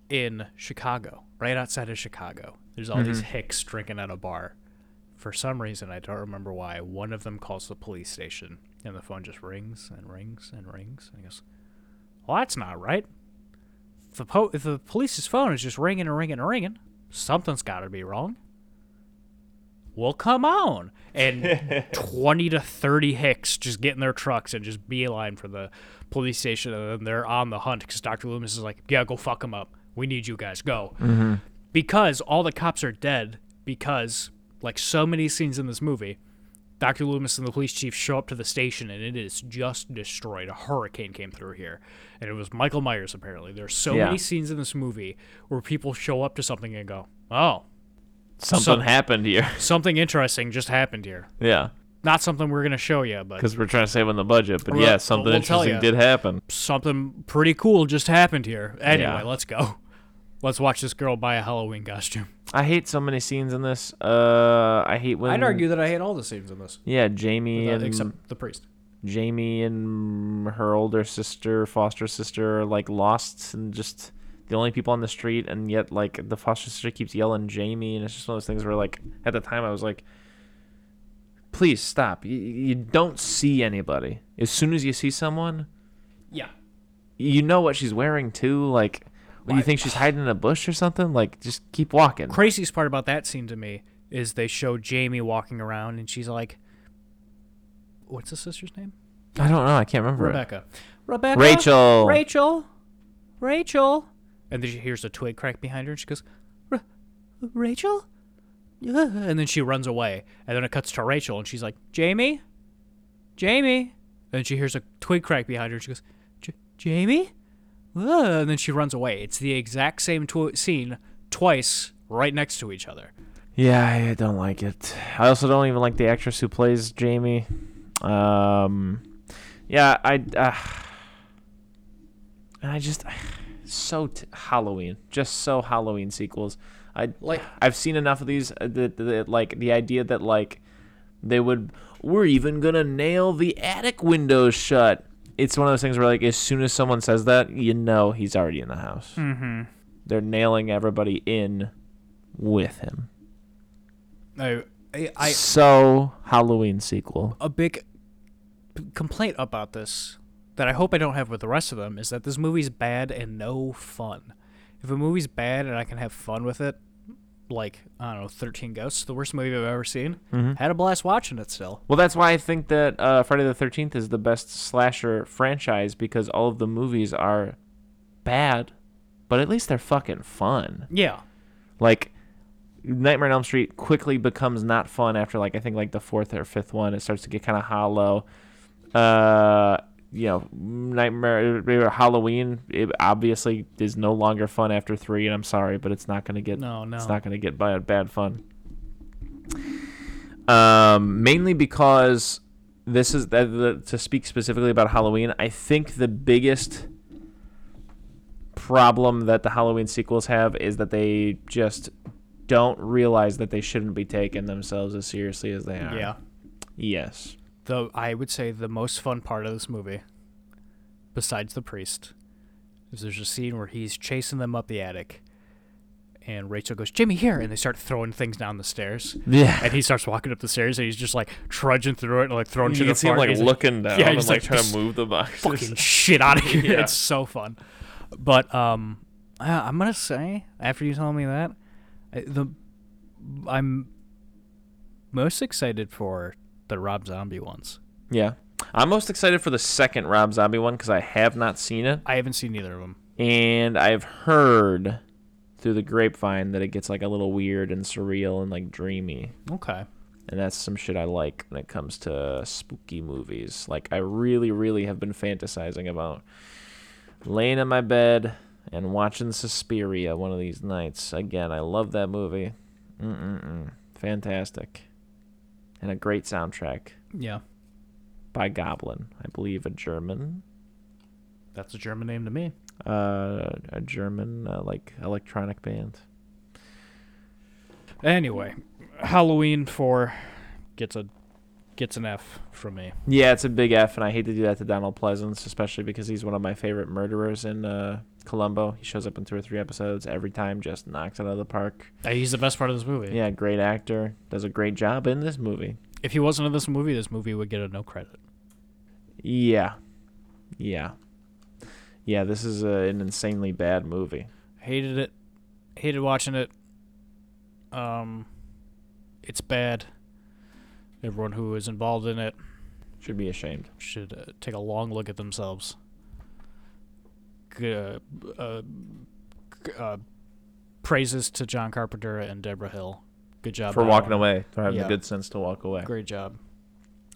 in Chicago, right outside of Chicago. There's all these mm-hmm. hicks drinking at a bar. For some reason, I don't remember why, one of them calls the police station, and the phone just rings and rings and rings. And he goes, Well, that's not right. If the, po- if the police's phone is just ringing and ringing and ringing, something's got to be wrong. Well, come on. And *laughs* 20 to 30 hicks just get in their trucks and just beeline for the police station. And then they're on the hunt because Dr. Loomis is like, yeah, go fuck them up. We need you guys. Go. Mm-hmm. Because all the cops are dead because, like so many scenes in this movie, Dr. Loomis and the police chief show up to the station and it is just destroyed. A hurricane came through here. And it was Michael Myers, apparently. There's so Yeah. many scenes in this movie where people show up to something and go, oh, Something Some- happened here. *laughs* something interesting just happened here. yeah, Not something we're going to show you, but because we're trying to save on the budget. But yeah, something we'll interesting ya. did happen. something pretty cool just happened here. Anyway, Yeah. let's go. Let's watch this girl buy a Halloween costume. I hate so many scenes in this. Uh, I hate when I'd argue that I hate all the scenes in this, Yeah, Jamie without- and except the priest. Jamie and her older sister, foster sister, are like lost and just the only people on the street, and yet like the foster sister keeps yelling Jamie, and it's just one of those things where like at the time I was like, please stop. You, you don't see anybody. As soon as you see someone, Yeah. you know what she's wearing too. Like, when you think she's hiding in a bush or something, like just keep walking. Craziest part about that scene to me is they show Jamie walking around and she's like, what's the sister's name? I don't know. I can't remember it. Rebecca. Rebecca. Rachel. Rachel. Rachel. And then she hears a twig crack behind her and she goes, Rachel? *laughs* And then she runs away. And then it cuts to Rachel and she's like, Jamie? Jamie? And then she hears a twig crack behind her and she goes, Jamie? Ah," And then she runs away. It's the exact same tw- scene twice right next to each other. Yeah, I don't like it. I also don't even like the actress who plays Jamie. Um, yeah, I, uh, and I just so t- Halloween, just so Halloween sequels. I Like- I've seen enough of these. Uh, that that like the idea that like they would we're even gonna nail the attic windows shut. It's one of those things where like as soon as someone says that, you know he's already in the house. Mm-hmm. They're nailing everybody in with him. I, I, I so Halloween sequel. a big complaint about this that I hope I don't have with the rest of them is that this movie's bad and no fun. If a movie's bad and I can have fun with it, like I don't know, Thirteen Ghosts, the worst movie I've ever seen, Mhm. had a blast watching it. Still, Well, that's why I think that uh, Friday the Thirteenth is the best slasher franchise because all of the movies are bad, but at least they're fucking fun. yeah, Like Nightmare on Elm Street quickly becomes not fun after like I think like the fourth or fifth one. It starts to get kind of hollow. Uh, you know, Nightmare Halloween it obviously is no longer fun after three, and I'm sorry, but it's not gonna get no, no, it's not going to get bad, bad fun. Um, mainly because this is the, the, to speak specifically about Halloween. I think the biggest problem that the Halloween sequels have is that they just don't realize that they shouldn't be taking themselves as seriously as they are. yeah. Yes. The I would say the most fun part of this movie, besides the priest, is there's a scene where he's chasing them up the attic, and Rachel goes, "Jimmy, here!" and they start throwing things down the stairs. Yeah. and he starts walking up the stairs and he's just like trudging through it and like throwing You shit can see him like looking down Yeah, and like, like, trying to move the boxes. fucking shit out of here. *laughs* Yeah. It's so fun. But um, I'm gonna say after you told me that, I- the I'm most excited for the Rob Zombie ones. Yeah. I'm most excited for the second Rob Zombie one because I have not seen it. I haven't seen either of them. and I've heard through the grapevine that it gets like a little weird and surreal and like dreamy. Okay. And that's some shit I like when it comes to spooky movies. Like I really, really have been fantasizing about laying in my bed and watching Suspiria one of these nights. Again, I love that movie. Mm-mm-mm. Fantastic. And a great soundtrack Yeah, by Goblin. I believe a German that's a German name to me. uh, a German uh, like electronic band. Anyway, Halloween four gets a gets an F from me. Yeah, it's a big F, and I hate to do that to Donald Pleasence, especially because he's one of my favorite murderers in uh, Columbo. He shows up in two or three episodes every time, just knocks it out of the park. Uh, He's the best part of this movie. Yeah, great actor, does a great job in this movie. If he wasn't in this movie, this movie would get a no credit. Yeah, yeah, yeah. This is uh, an insanely bad movie. Hated it. Hated watching it. Um, it's bad. Everyone who is involved in it Should be ashamed. should uh, take a long look at themselves. G- Uh, uh, g- uh, praises to John Carpenter and Debra Hill. Good job For walking one. away, for having Yeah. the good sense to walk away. Great job.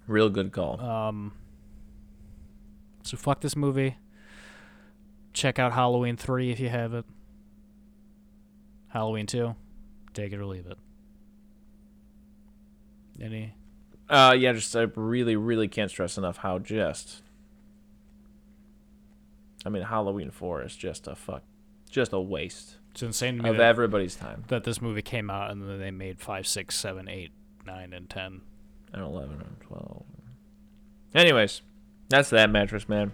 Real good call. Um, so fuck this movie. Check out Halloween three if you have it. Halloween two, take it or leave it. Any? Uh, yeah, just I really, really can't stress enough how just. I mean, Halloween Four is just a fuck, just a waste It's insane to me of that, everybody's time. that this movie came out and then they made five, six, seven, eight, nine, and ten. And eleven and twelve. Anyways, that's that mattress man.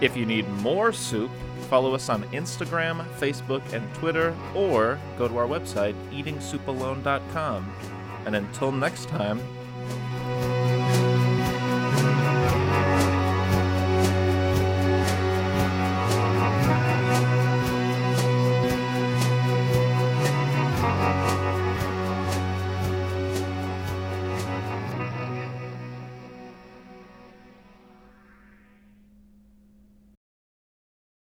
If you need more soup, follow us on Instagram, Facebook, and Twitter, or go to our website, eatingsoupalone.com. And until next time,